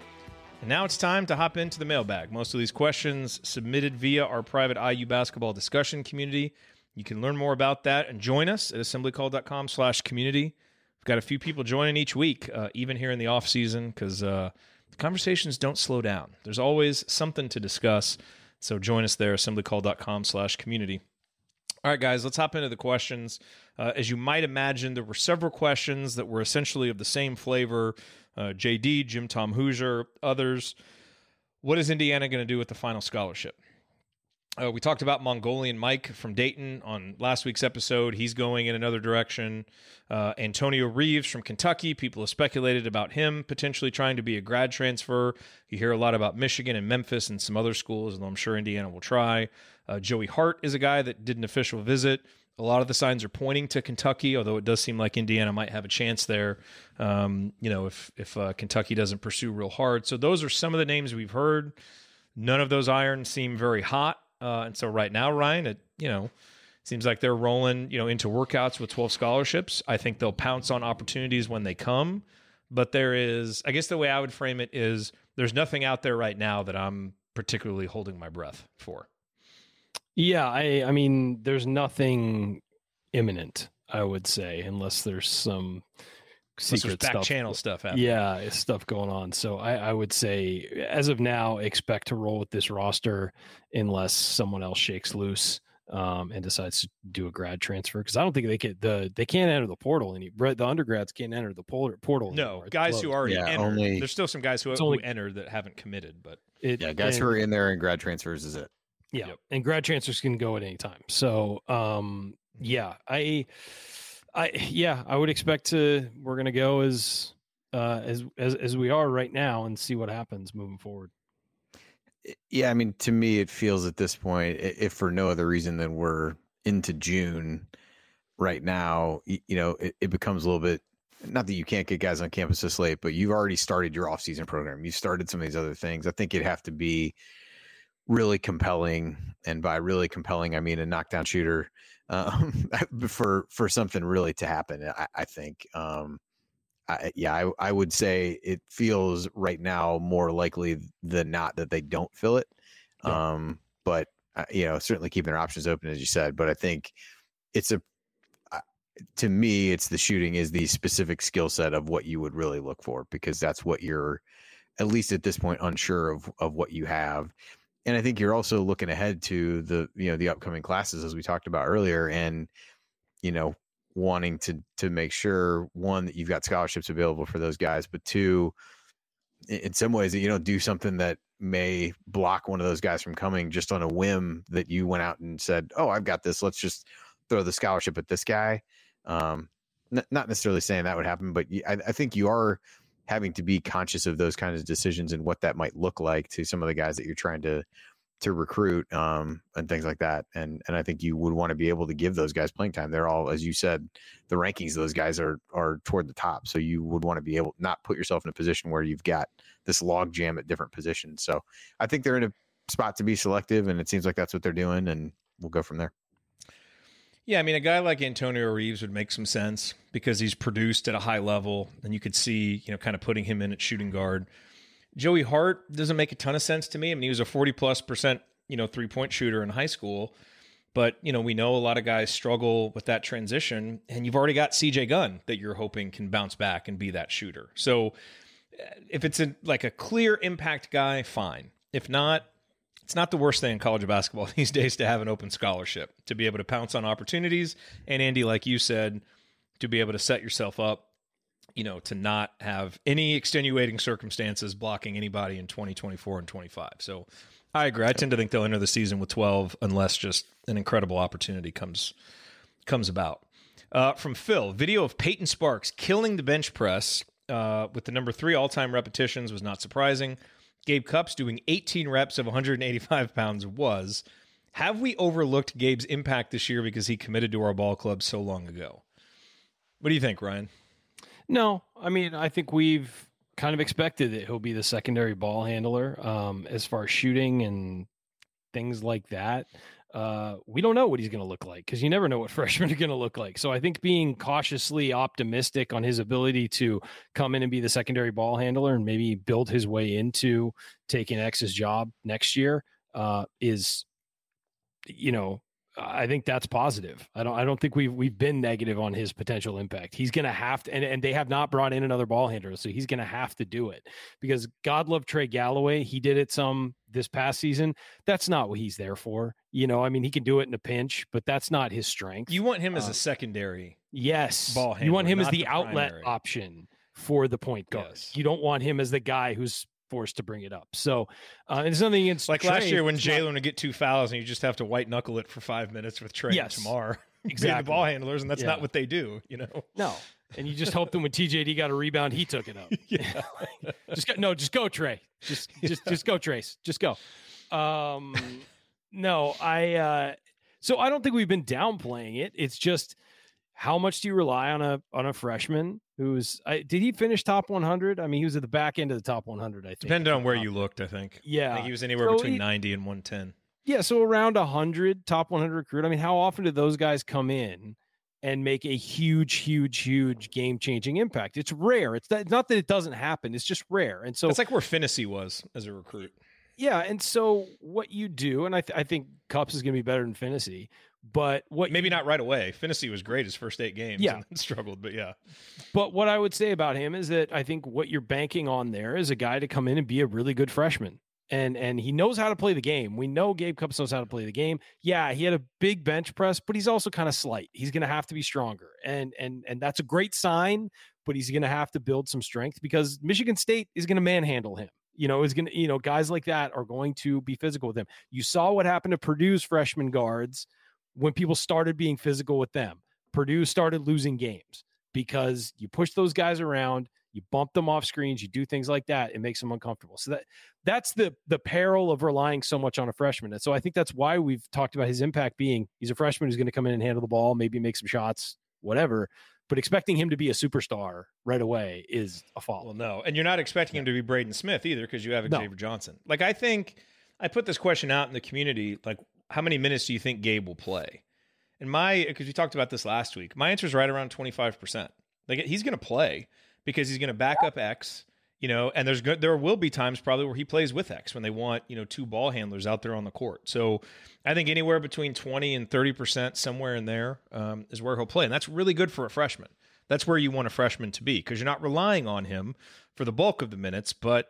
And now it's time to hop into the mailbag. Most of these questions submitted via our private IU basketball discussion community. You can learn more about that and join us at assemblycall.com slash community. Got a few people joining each week, uh, even here in the off season, because uh, the conversations don't slow down. There's always something to discuss. So join us there, assemblycall.com slash community. All right, guys, let's hop into the questions. Uh, as you might imagine, there were several questions that were essentially of the same flavor. Uh, JD, Jim Tom Hoosier, others. What is Indiana going to do with the final scholarship? Uh, we talked about Mongolian Mike from Dayton on last week's episode. He's going in another direction. Uh, Antonio Reeves from Kentucky. People have speculated about him potentially trying to be a grad transfer. You hear a lot about Michigan and Memphis and some other schools, and I'm sure Indiana will try. Uh, Joey Hart is a guy that did an official visit. A lot of the signs are pointing to Kentucky, although it does seem like Indiana might have a chance there. Um, you know, if if uh, Kentucky doesn't pursue real hard. So those are some of the names we've heard. None of those irons seem very hot. Uh, and so right now, Ryan, it you know seems like they're rolling you know into workouts with 12 scholarships. I think they'll pounce on opportunities when they come, but there is, I guess, the way I would frame it is there's nothing out there right now that I'm particularly holding my breath for.
Yeah, I I mean, there's nothing imminent. I would say, unless there's some secret
back
stuff.
channel stuff happening.
Yeah, stuff going on. So I, I would say, as of now, expect to roll with this roster unless someone else shakes loose um, and decides to do a grad transfer. Because I don't think they can. The they can't enter the portal. Any the undergrads can't enter the portal.
No,
anymore. It's
guys who
closed.
already
Yeah,
entered.
only-
There's still some guys who,
It's
who
only-
entered that haven't committed, but
It-
Yeah, guys who are in there and grad transfers is it.
Yeah, and grad transfers can go at any time. So, um, yeah, I, I, yeah, I would expect to. We're gonna go as, uh, as as as we are right now, and see what happens moving forward.
Yeah, I mean, to me, it feels at this point, if for no other reason than we're into June right now, you know, it, it becomes a little bit. Not that you can't get guys on campus this late, but you've already started your off-season program. You've started some of these other things. I think it'd have to be really compelling, and by really compelling, I mean a knockdown shooter um, for for something really to happen. I, I think. Um, I, yeah, I, I would say it feels right now more likely than not that they don't fill it. Um, but uh, you know, certainly keeping their options open, as you said. But I think it's a uh, to me, it's the shooting is the specific skill set of what you would really look for because that's what you're at least at this point unsure of of what you have. And I think you're also looking ahead to the you know the upcoming classes as we talked about earlier, and you know wanting to to make sure one that you've got scholarships available for those guys, but two, in, some ways that you don't do something that may block one of those guys from coming just on a whim that you went out and said, "Oh, I've got this. Let's just throw the scholarship at this guy." Um, n- not necessarily saying that would happen, but I think you are having to be conscious of those kinds of decisions and what that might look like to some of the guys that you're trying to to recruit um, and things like that. And and I think you would want to be able to give those guys playing time. They're all, as you said, the rankings of those guys are are toward the top. So you would want to be able not put yourself in a position where you've got this log jam at different positions. So I think they're in a spot to be selective, and it seems like that's what they're doing, and we'll go from there.
Yeah, I mean, a guy like Antonio Reeves would make some sense because he's produced at a high level, and you could see, you know, kind of putting him in at shooting guard. Joey Hart doesn't make a ton of sense to me. I mean, he was a 40 plus percent, you know, three point shooter in high school, but, you know, we know a lot of guys struggle with that transition, and you've already got CJ Gunn that you're hoping can bounce back and be that shooter. So uh, if it's a, like a clear impact guy, fine. If not, it's not the worst thing in college basketball these days to have an open scholarship, to be able to pounce on opportunities. And Andy, like you said, to be able to set yourself up, you know, to not have any extenuating circumstances blocking anybody in 2024 and 25. So I agree. I tend to think they'll enter the season with 12 unless just an incredible opportunity comes comes about. Uh, from Phil, video of Peyton Sparks killing the bench press uh, with the number three all time repetitions was not surprising. Gabe Cupps doing 18 reps of 185 pounds was. Have we overlooked Gabe's impact this year because he committed to our ball club so long ago? What do you think, Ryan?
No, I mean, I think we've kind of expected that he'll be the secondary ball handler um, as far as shooting and things like that. Uh, we don't know what he's going to look like because you never know what freshmen are going to look like. So I think being cautiously optimistic on his ability to come in and be the secondary ball handler and maybe build his way into taking X's job next year uh, is, you know, I think that's positive. I don't I don't think we've we've been negative on his potential impact. He's gonna have to and, and they have not brought in another ball handler, so he's gonna have to do it. Because God love Trey Galloway. He did it some this past season. That's not what he's there for. You know, I mean he can do it in a pinch, but that's not his strength.
You want him as
Um,
a secondary.
Yes.
ball
you want him as the,
the
outlet option for the point guard. You don't want him as the guy who's forced to bring it up. So uh, and it's nothing against
Like last year when Jalen would get two fouls and you just have to white knuckle it for five minutes with Trey
Yes.
and Tamar.
Exactly.
the ball handlers, and that's
Yeah.
not what they do, you know.
No. And you just hope that when TJD got a rebound, he took it up. just go, no, just go, Trey. Just just just go, Trayce. Just go. Um no, I uh so I don't think we've been downplaying it. It's just how much do you rely on a on a freshman who's I, did he finish top 100? I mean, he was at the back end of the top 100, I think.
Depending on where you looked, I think. I
Yeah.
think he was anywhere
So
between
he-
90 and 110.
Yeah, so around 100 top 100 recruit. I mean, how often do those guys come in and make a huge huge huge game-changing impact? It's rare. It's not, not that it doesn't happen. It's just rare. And so
it's like where Finney was as a recruit.
yeah, and so what you do and I th- I think Cupps is going to be better than Finney, but what
Maybe not right away. Finney was great his first eight games
Yeah.
and then struggled, but yeah.
But what I would say about him is that I think what you're banking on there is a guy to come in and be a really good freshman. And and he knows how to play the game. We know Gabe Cupps knows how to play the game. Yeah, he had a big bench press, but he's also kind of slight. He's going to have to be stronger. And and and that's a great sign, but he's going to have to build some strength because Michigan State is going to manhandle him. You know, is going to, you know, guys like that are going to be physical with him. You saw what happened to Purdue's freshman guards when people started being physical with them. Purdue started losing games because you push those guys around, you bump them off screens, you do things like that, it makes them uncomfortable. So that that's the the peril of relying so much on a freshman. And so I think that's why we've talked about his impact being he's a freshman who's going to come in and handle the ball, maybe make some shots, whatever. But expecting him to be a superstar right away is a fall.
Well, no. And you're not expecting him to be Braden Smith either because you have
No.
Xavier Johnson. Like, I think I put this question out in the community like, how many minutes do you think Gabe will play? And my, because we talked about this last week, my answer is right around 25%. Like, he's going to play because he's going to back up X, you know, and there's good, there will be times probably where he plays with X when they want, you know, two ball handlers out there on the court. So I think anywhere between 20 and 30%, somewhere in there, um, is where he'll play. And that's really good for a freshman. That's where you want a freshman to be because you're not relying on him for the bulk of the minutes, but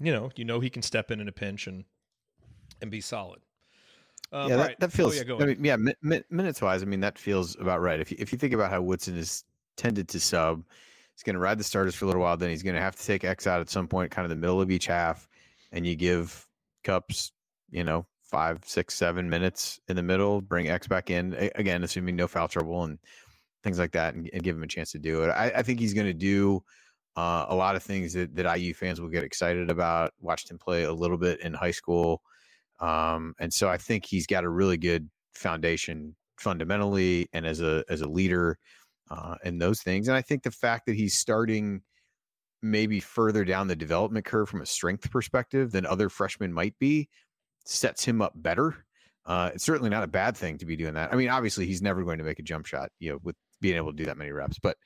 you know, you know he can step in in a pinch and and be solid. Um,
yeah, that,
right.
that
Oh,
feels.
yeah,
I mean, yeah, mi- mi- minutes wise, I mean that feels about right. If you, if you think about how Woodson is tended to sub, he's going to ride the starters for a little while. Then he's going to have to take X out at some point, kind of the middle of each half, and you give Cupps, you know, five, six, seven minutes in the middle, bring X back in again, assuming no foul trouble and things like that, and, and give him a chance to do it. I, I think he's going to do. Uh, a lot of things that, that IU fans will get excited about. Watched him play a little bit in high school. Um, and so I think he's got a really good foundation fundamentally and as a as a leader uh, and those things. And I think the fact that he's starting maybe further down the development curve from a strength perspective than other freshmen might be sets him up better. Uh, it's certainly not a bad thing to be doing that. I mean, obviously he's never going to make a jump shot, you know, with being able to do that many reps, but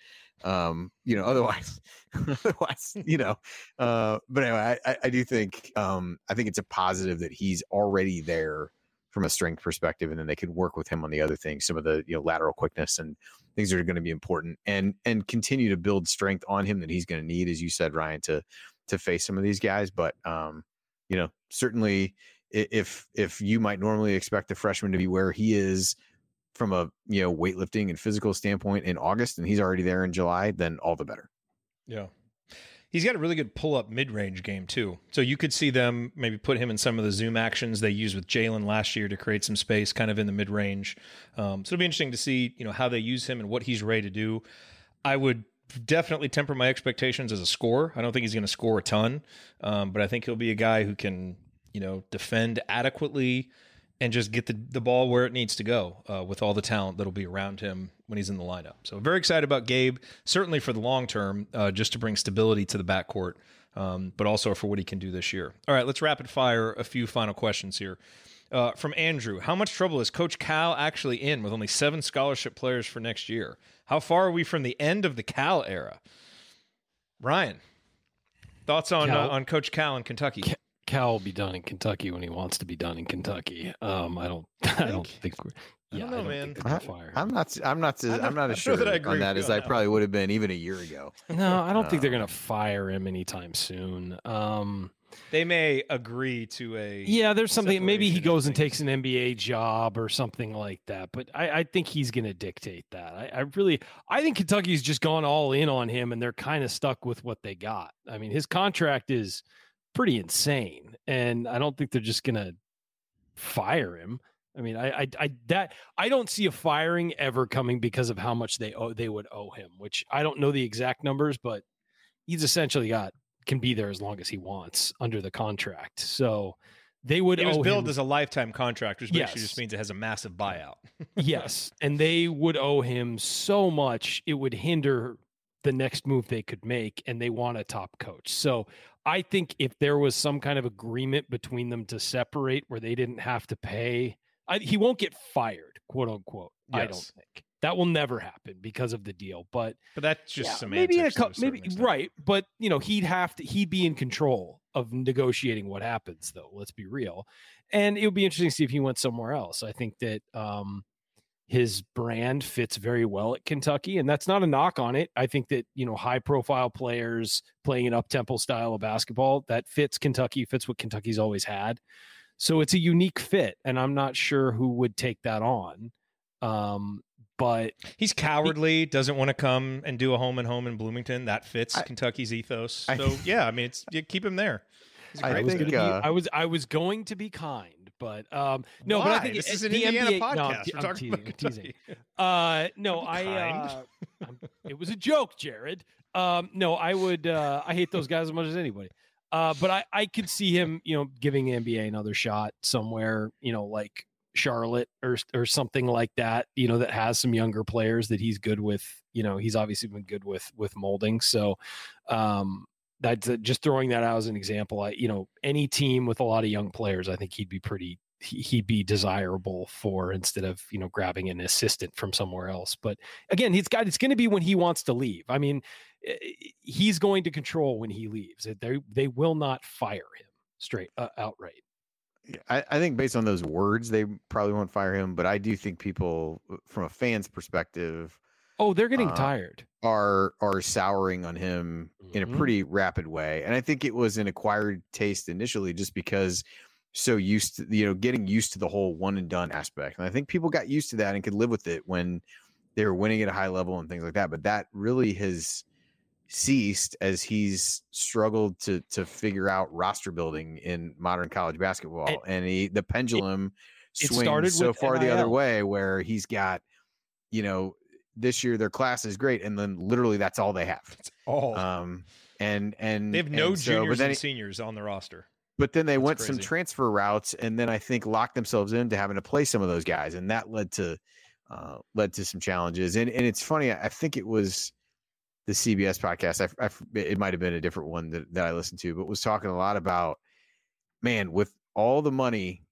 um, you know, otherwise, otherwise, you know, uh, but anyway, I, I, do think, um, I think it's a positive that he's already there from a strength perspective, and then they can work with him on the other things, some of the you know lateral quickness and things that are going to be important, and and continue to build strength on him that he's going to need, as you said, Ryan, to to face some of these guys. But um, you know, certainly if if you might normally expect a freshman to be where he is from a you know weightlifting and physical standpoint in August, and he's already there in July, then all the better.
Yeah. He's got a really good pull up mid range game, too. So you could see them maybe put him in some of the zoom actions they used with Jalen last year to create some space kind of in the mid range. Um, so it'll be interesting to see, you know, how they use him and what he's ready to do. I would definitely temper my expectations as a scorer. I don't think he's going to score a ton, um, but I think he'll be a guy who can, you know, defend adequately and just get the, the ball where it needs to go uh, with all the talent that'll be around him when he's in the lineup. So very excited about Gabe, certainly for the long term, uh, just to bring stability to the backcourt, um, but also for what he can do this year. All right, let's rapid fire a few final questions here. Uh, from Andrew, how much trouble is Coach Cal actually in with only seven scholarship players for next year? How far are we from the end of the Cal era? Ryan, thoughts on
Cal-
uh, on Coach Cal in Kentucky?
Cal will be done in Kentucky when he wants to be done in Kentucky. Um, I don't. I don't think. we're-
I
Yeah,
don't know, man.
think they're gonna fire.
I'm not. I'm not.
I don't-
I'm not as
don't
sure
that I agree
on that as I
on that
probably would have been even a year ago.
No, I don't think they're
Um,
going to fire him anytime soon. Um,
They may agree to a
yeah, there's something. Maybe he goes and takes an NBA job or something like that. But I, I think he's going to dictate that. I, I really, I think Kentucky's just gone all in on him, and they're kind of stuck with what they got. I mean, his contract is pretty insane, and I don't think they're just going to fire him. I mean, I, I, I, that I don't see a firing ever coming because of how much they owe, they would owe him. Which I don't know the exact numbers, but he's essentially got can be there as long as he wants under the contract. So they would
It was billed
him,
as a lifetime contract, which basically
Yes.
just means it has a massive buyout.
yes, and they would owe him so much it would hinder the next move they could make, and they want a top coach. So I think if there was some kind of agreement between them to separate, where they didn't have to pay, I, he won't get fired, quote unquote. I don't think that will never happen because of the deal, but.
But that's just
Yeah,
semantics.
maybe in a couple, maybe
extent.
right, but you know he'd have to he'd be in control of negotiating what happens though. Let's be real, and it would be interesting to see if he went somewhere else. I think that um, his brand fits very well at Kentucky, and that's not a knock on it. I think that you know high profile players playing an up tempo style of basketball that fits Kentucky, fits what Kentucky's always had. So it's a unique fit, and I'm not sure who would take that on. Um, but
He's cowardly, doesn't want to come and do a home and home in Bloomington. That fits
I-
Kentucky's ethos.
I-
So yeah, I mean, it's you keep him there. He's a
I
great
I was,
think,
gonna
uh,
be, I was I was going to be kind, but um, no, but I think
this
it-
is an Indiana
NBA
podcast.
No, I'm,
We're
I'm
talking
teasing. I'm teasing. Uh, no, I. Uh, I'm- it was a joke, Jerod. Um, no, I would. Uh, I hate those guys as much as anybody. Uh, but I I could see him, you know, giving NBA another shot somewhere, you know, like Charlotte or or something like that. You know, that has some younger players that he's good with. You know, he's obviously been good with with molding. So, um, that's just throwing that out as an example. I, you know, any team with a lot of young players, I think he'd be pretty, he- he'd be desirable for instead of you know grabbing an assistant from somewhere else. But again, he's got it's going to be when he wants to leave. I mean, eh, he's going to control when he leaves. They they will not fire him straight uh, outright.
I, I think based on those words, they probably won't fire him. But I do think people, uh, from a fan's perspective,
Oh, they're getting
Uh,
tired.
are are souring on him in a
Mhm.
pretty rapid way. And I think it was an acquired taste initially, just because so used to you know getting used to the whole one and done aspect. And I think people got used to that and could live with it when they were winning at a high level and things like that. But that really has ceased as he's struggled to to figure out roster building in modern college basketball.
And
And, he the pendulum
it
swings
started
so far the other way where he's got, you know, this year their class is great, and then literally that's all they have.
Oh,
Um, and and
they have no
and so-
juniors
then
and seniors on the roster.
but then they
That's
went some transfer routes, and then I think locked themselves into having to play some of those guys, and that led to uh, led to some challenges. And and it's funny, I think it was the CBS podcast. I, I it might have been a different one that, that I listened to, but was talking a lot about man with all the money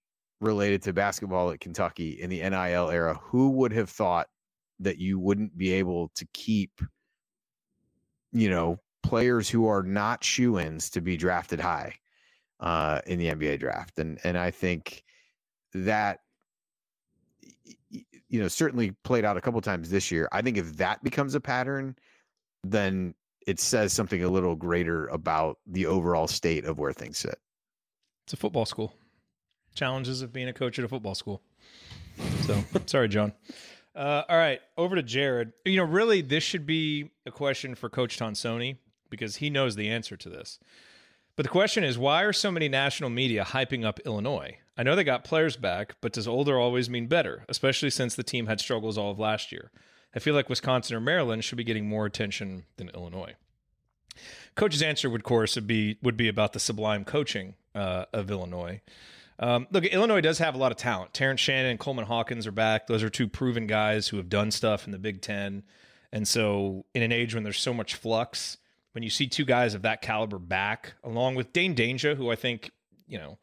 related to basketball at Kentucky in the NIL era. Who would have thought that you wouldn't be able to keep, you know, players who are not shoe-ins to be drafted high uh, in the NBA draft, and and I think that you know certainly played out a couple times this year. I think if that becomes a pattern, then it says something a little greater about the overall state of where things sit.
It's a football school. Challenges of being a coach at a football school. So sorry, John. Uh, all right, over to Jared. You know, really, this should be a question for Coach Tonsoni because he knows the answer to this. But the question is, why are so many national media hyping up Illinois? I know they got players back, but does older always mean better, especially since the team had struggles all of last year? I feel like Wisconsin or Maryland should be getting more attention than Illinois. Coach's answer would, of course, would be would be about the sublime coaching uh, of Illinois. Um, look, Illinois does have a lot of talent. Terrence Shannon and Coleman Hawkins are back. Those are two proven guys who have done stuff in the Big Ten. And so, in an age when there's so much flux, when you see two guys of that caliber back, along with Dain Dainja, who I think, you know,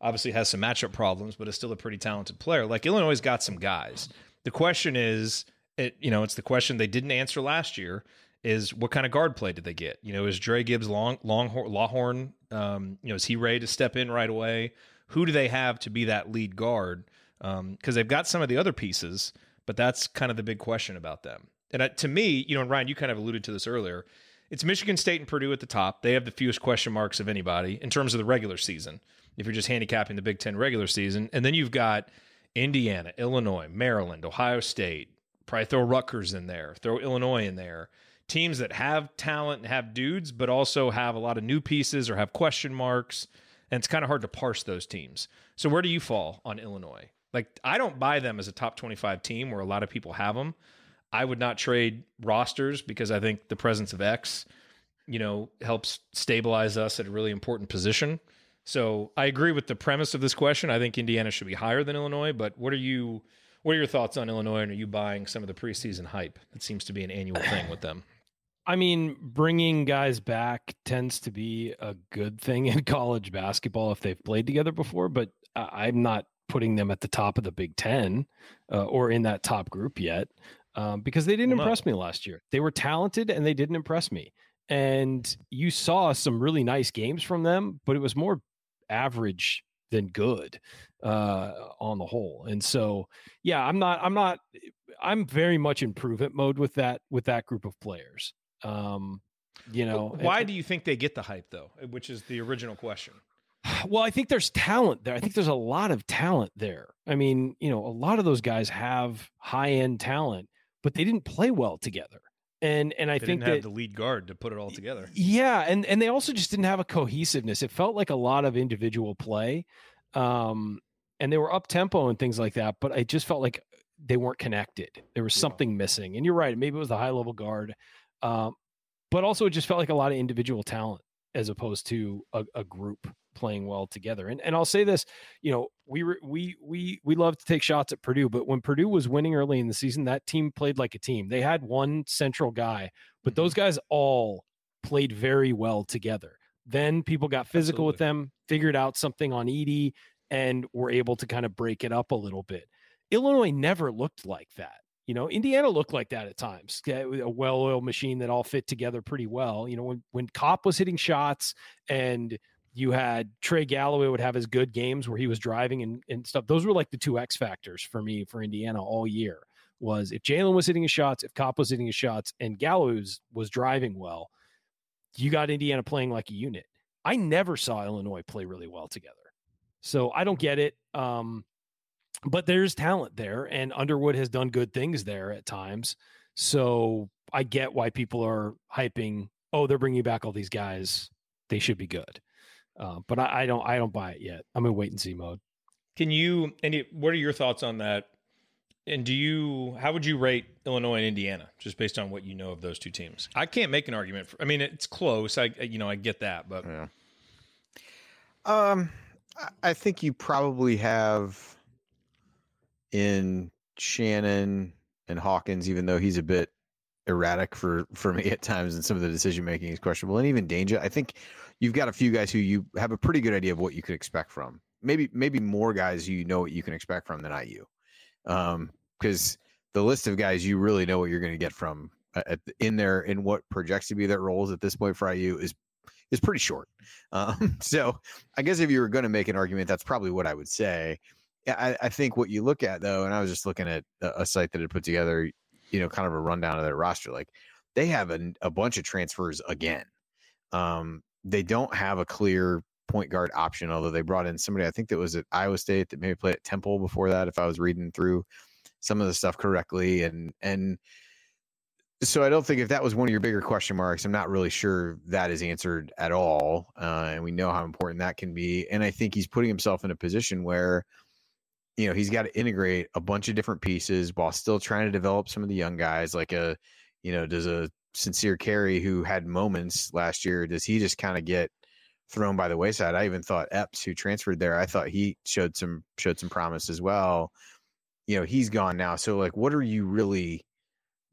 obviously has some matchup problems, but is still a pretty talented player. Like Illinois' got some guys. The question is, it you know, it's the question they didn't answer last year. Is what kind of guard play did they get? You know, is Dra Gibbs long Longhorn Lawhorn? Um, you know, is he ready to step in right away? Who do they have to be that lead guard? Because um, they've got some of the other pieces, but that's kind of the big question about them. And uh, to me, you know, and Ryan, you kind of alluded to this earlier. It's Michigan State and Purdue at the top. They have the fewest question marks of anybody in terms of the regular season. If you're just handicapping the Big Ten regular season, and then you've got Indiana, Illinois, Maryland, Ohio State. Probably throw Rutgers in there. Throw Illinois in there. Teams that have talent and have dudes, but also have a lot of new pieces or have question marks. And it's kind of hard to parse those teams. So where do you fall on Illinois? Like I don't buy them as a top 25 team where a lot of people have them. I would not trade rosters because I think the presence of X, you know, helps stabilize us at a really important position. So I agree with the premise of this question. I think Indiana should be higher than Illinois, but what are you what are your thoughts on Illinois and are you buying some of the preseason hype? It seems to be an annual thing with them.
I mean, bringing guys back tends to be a good thing in college basketball if they've played together before, but I'm not putting them at the top of the Big Ten uh, or in that top group yet um, because they didn't impress me last year. They were talented and they didn't impress me. And you saw some really nice games from them, but it was more average than good uh, on the whole. And so, yeah, I'm not, I'm not, I'm very much improvement mode with that, with that group of players. Um, you know,
why and, do you think they get the hype though? Which is the original question.
Well, I think there's talent there. I think there's a lot of talent there. I mean, you know, a lot of those guys have high end talent, but they didn't play well together and and I think
they
think
didn't
that,
have the lead guard to put it all together.
Yeah, and and they also just didn't have a cohesiveness. It felt like a lot of individual play, um, and they were up tempo and things like that. But I just felt like they weren't connected. There was something missing. And you're right. Maybe it was the high level guard, um, but also it just felt like a lot of individual talent as opposed to a, a group playing well together. And and I'll say this, you know, we were we we we love to take shots at Purdue, but when Purdue was winning early in the season, that team played like a team. They had one central guy, but mm-hmm. those guys all played very well together. Then people got physical Absolutely. with them, figured out something on Edey, and were able to kind of break it up a little bit. Illinois never looked like that. You know, Indiana looked like that at times, a well-oiled machine that all fit together pretty well. You know, when when Kopp was hitting shots and you had Trey Galloway would have his good games where he was driving and, and stuff. Those were like the two X factors for me for Indiana all year. Was if Jalen was hitting his shots, if Kopp was hitting his shots, and Galloway was, was driving well, you got Indiana playing like a unit. I never saw Illinois play really well together, so I don't get it. Um, but there's talent there, and Underwood has done good things there at times. So I get why people are hyping. Oh, they're bringing back all these guys. They should be good. Uh, but I, I, don't I don't buy it yet. I'm in wait and see mode.
Can you any what are your thoughts on that? And do you how would you rate Illinois and Indiana just based on what you know of those two teams? I can't make an argument for I mean it's close. I you know I get that, but
yeah. Um I think you probably have in Shannon and Hawkins, even though he's a bit erratic for for me at times, and some of the decision making is questionable, and even Dainja. I think you've got a few guys who you have a pretty good idea of what you could expect from. Maybe maybe more guys you know what you can expect from than IU, because um, the list of guys you really know what you're going to get from uh, at, in there in what projects to be their roles at this point for IU is is pretty short. Um, so I guess if you were going to make an argument, that's probably what I would say. I, I, think what you look at though, and I was just looking at a, a site that had put together, you know, kind of a rundown of their roster. Like they have a, a bunch of transfers again. Um, they don't have a clear point guard option, although they brought in somebody I think that was at Iowa State that maybe played at Temple before that, if I was reading through some of the stuff correctly. And and so I don't think if that was one of your bigger question marks, I'm not really sure that is answered at all. Uh, and we know how important that can be. And I think he's putting himself in a position where, you know, he's got to integrate a bunch of different pieces while still trying to develop some of the young guys. Like a, you know, does a sincere Carry, who had moments last year, does he just kind of get thrown by the wayside? I even thought Epps, who transferred there, I thought he showed some showed some promise as well. You know, he's gone now. So like, what are you really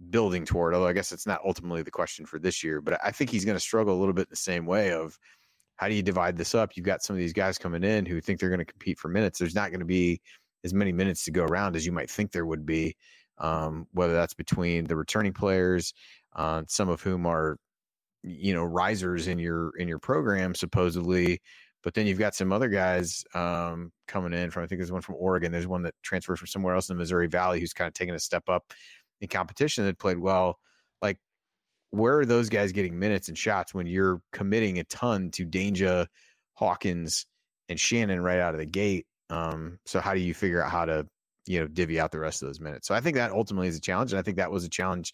building toward? Although I guess it's not ultimately the question for this year, but I think he's going to struggle a little bit in the same way of how do you divide this up? You've got some of these guys coming in who think they're going to compete for minutes. There's not going to be as many minutes to go around as you might think there would be, um, whether that's between the returning players, uh, some of whom are, you know, risers in your in your program supposedly, but then you've got some other guys um, coming in from. I think there's one from Oregon. There's one that transferred from somewhere else in the Missouri Valley who's kind of taking a step up in competition that played well. Like, where are those guys getting minutes and shots when you're committing a ton to Dainja, Hawkins, and Shannon right out of the gate? Um, so how do you figure out how to, you know, divvy out the rest of those minutes? So I think that ultimately is a challenge, and I think that was a challenge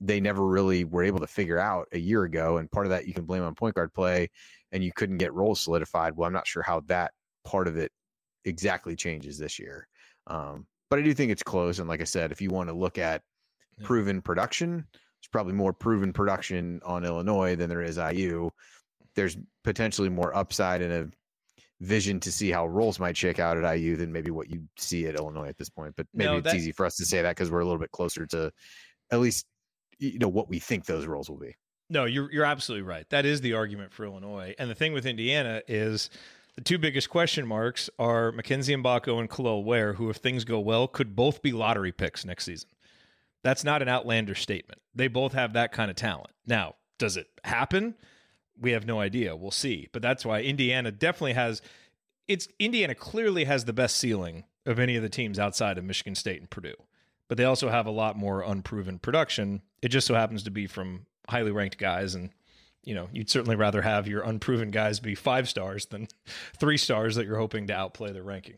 they never really were able to figure out a year ago. And part of that you can blame on point guard play, and you couldn't get roles solidified. Well, I'm not sure how that part of it exactly changes this year. Um, but I do think it's close. And like I said, if you want to look at proven production, there's probably more proven production on Illinois than there is IU. There's potentially more upside in a vision to see how roles might shake out at IU than maybe what you see at Illinois at this point. But maybe
No,
it's easy for us to say that because we're a little bit closer to at least you know what we think those roles will be.
No, you're you're absolutely right. That is the argument for Illinois. And the thing with Indiana is the two biggest question marks are Mackenzie Mgbako and Kel'el Ware, who, if things go well, could both be lottery picks next season. That's not an outlandish statement. They both have that kind of talent. Now, does it happen? We have no idea. We'll see. But that's why Indiana definitely has it's Indiana clearly has the best ceiling of any of the teams outside of Michigan State and Purdue. But they also have a lot more unproven production. It just so happens to be from highly ranked guys and you know, you'd certainly rather have your unproven guys be five stars than three stars that you're hoping to outplay their ranking.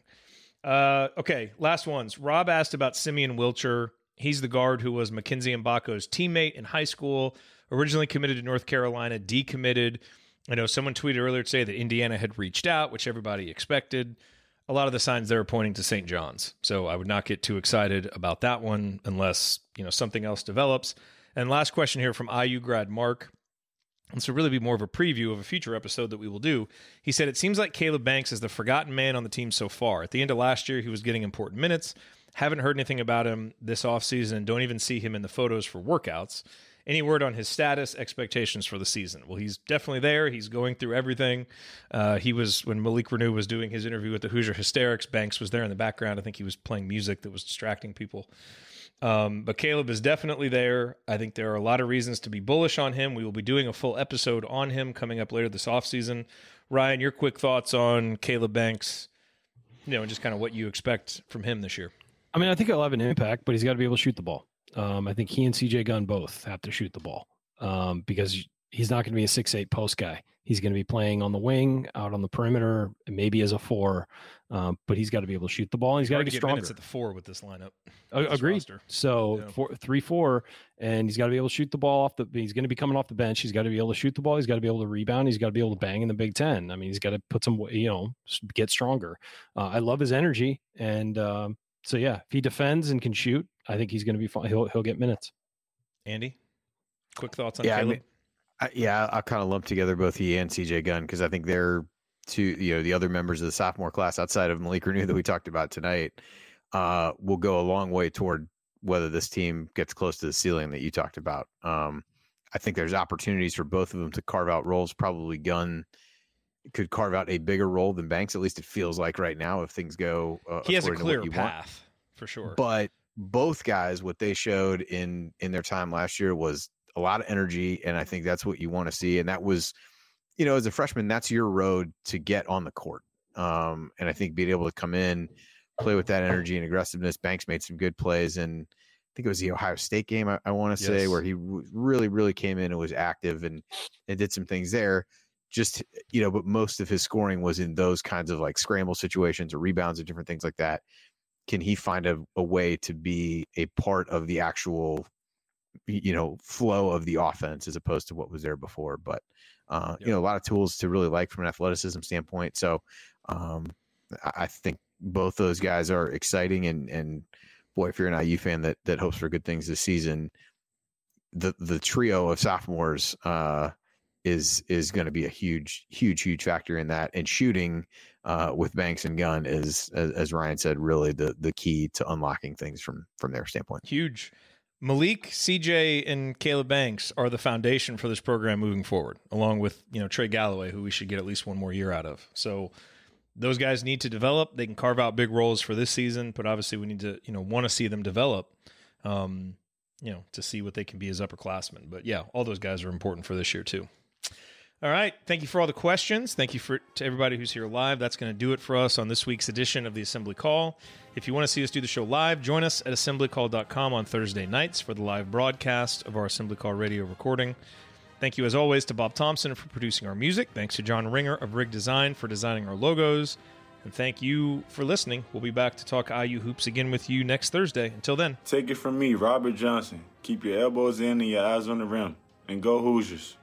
Uh, okay, last ones. Rob asked about Simeon Wilcher. He's the guard who was Mackenzie Mgbako's teammate in high school, originally committed to North Carolina, decommitted. I know someone tweeted earlier today that Indiana had reached out, which everybody expected. A lot of the signs there are pointing to St. John's. So I would not get too excited about that one unless, you know, something else develops. And last question here from IU grad Mark. This will really be more of a preview of a future episode that we will do. He said, It seems like Caleb Banks is the forgotten man on the team so far. At the end of last year, he was getting important minutes. Haven't heard anything about him this offseason don't even see him in the photos for workouts. Any word on his status, expectations for the season? Well, he's definitely there. He's going through everything. Uh, he was, when Malik Reneau was doing his interview with the Hoosier Hysterics, Banks was there in the background. I think he was playing music that was distracting people. Um, but Caleb is definitely there. I think there are a lot of reasons to be bullish on him. We will be doing a full episode on him coming up later this offseason. Ryan, your quick thoughts on Caleb Banks, you know, and just kind of what you expect from him this year.
I mean, I think he'll have an impact, but he's got to be able to shoot the ball. Um, I think he and CJ Gunn both have to shoot the ball um, because he's not going to be a six eight post guy. He's going to be playing on the wing, out on the perimeter, maybe as a four, um, but he's got to be able to shoot the ball. And he's got to get stronger.
minutes at the four with this lineup.
Agreed.
roster.
So
Yeah.
four, three, four, and he's got to be able to shoot the ball off the. He's going to be coming off the bench. He's got to be able to shoot the ball. He's got to be able to rebound. He's got to be able to bang in the Big Ten. I mean, he's got to put some, you know, get stronger. Uh, I love his energy, and um, so yeah, if he defends and can shoot, I think he's going to be fine. He'll he'll get minutes.
Andy, quick thoughts on
Yeah, I
Caleb?
mean, I, yeah, I kind of lump together both he and CJ Gunn because I think they're two, you know, the other members of the sophomore class outside of Malik Reneau that we talked about tonight uh, will go a long way toward whether this team gets close to the ceiling that you talked about. Um, I think there's opportunities for both of them to carve out roles. Probably Gunn could carve out a bigger role than Banks. At least it feels like right now if things go. Uh,
he has a
according to what
clear
you want.
path for sure.
But both guys, what they showed in in their time last year was a lot of energy, and I think that's what you want to see. And that was, you know, as a freshman, that's your road to get on the court. Um, and I think being able to come in, play with that energy and aggressiveness. Banks made some good plays, and I think it was the Ohio State game. I, I want to say where he w- really, really came in and was active and and did some things there. Just you know, but most of his scoring was in those kinds of like scramble situations or rebounds or different things like that. Can he find a, a way to be a part of the actual you know flow of the offense as opposed to what was there before? But uh you know a lot of tools to really like from an athleticism standpoint. So um i I think both those guys are exciting and and boy if you're an iu fan that that hopes for good things this season the the trio of sophomores uh is is going to be a huge huge huge factor in that and shooting uh, with Banks and Gunn is, as, as Ryan said, really the the key to unlocking things from from their standpoint.
Huge. Malik, CJ, and Caleb Banks are the foundation for this program moving forward, along with you know Trey Galloway, who we should get at least one more year out of. So those guys need to develop. They can carve out big roles for this season, but obviously we need to you know want to see them develop, um, you know, to see what they can be as upperclassmen. But yeah, all those guys are important for this year too. All right. Thank you for all the questions. Thank you for to everybody who's here live. That's going to do it for us on this week's edition of the Assembly Call. If you want to see us do the show live, join us at assemblycall.com on Thursday nights for the live broadcast of our Assembly Call radio recording. Thank you, as always, to Bob Thompson for producing our music. Thanks to John Ringer of Rig Design for designing our logos. And thank you for listening. We'll be back to talk IU hoops again with you next Thursday. Until then,
take it from me, Robert Johnson. Keep your elbows in and your eyes on the rim. And go Hoosiers.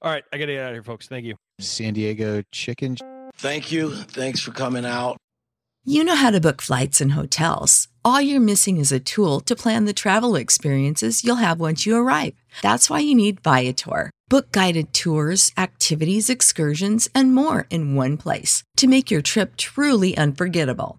All right, I got to get out of here, folks. Thank you.
San Diego chicken.
Thank you. Thanks for coming out.
You know how to book flights and hotels. All you're missing is a tool to plan the travel experiences you'll have once you arrive. That's why you need Viator. Book guided tours, activities, excursions, and more in one place to make your trip truly unforgettable.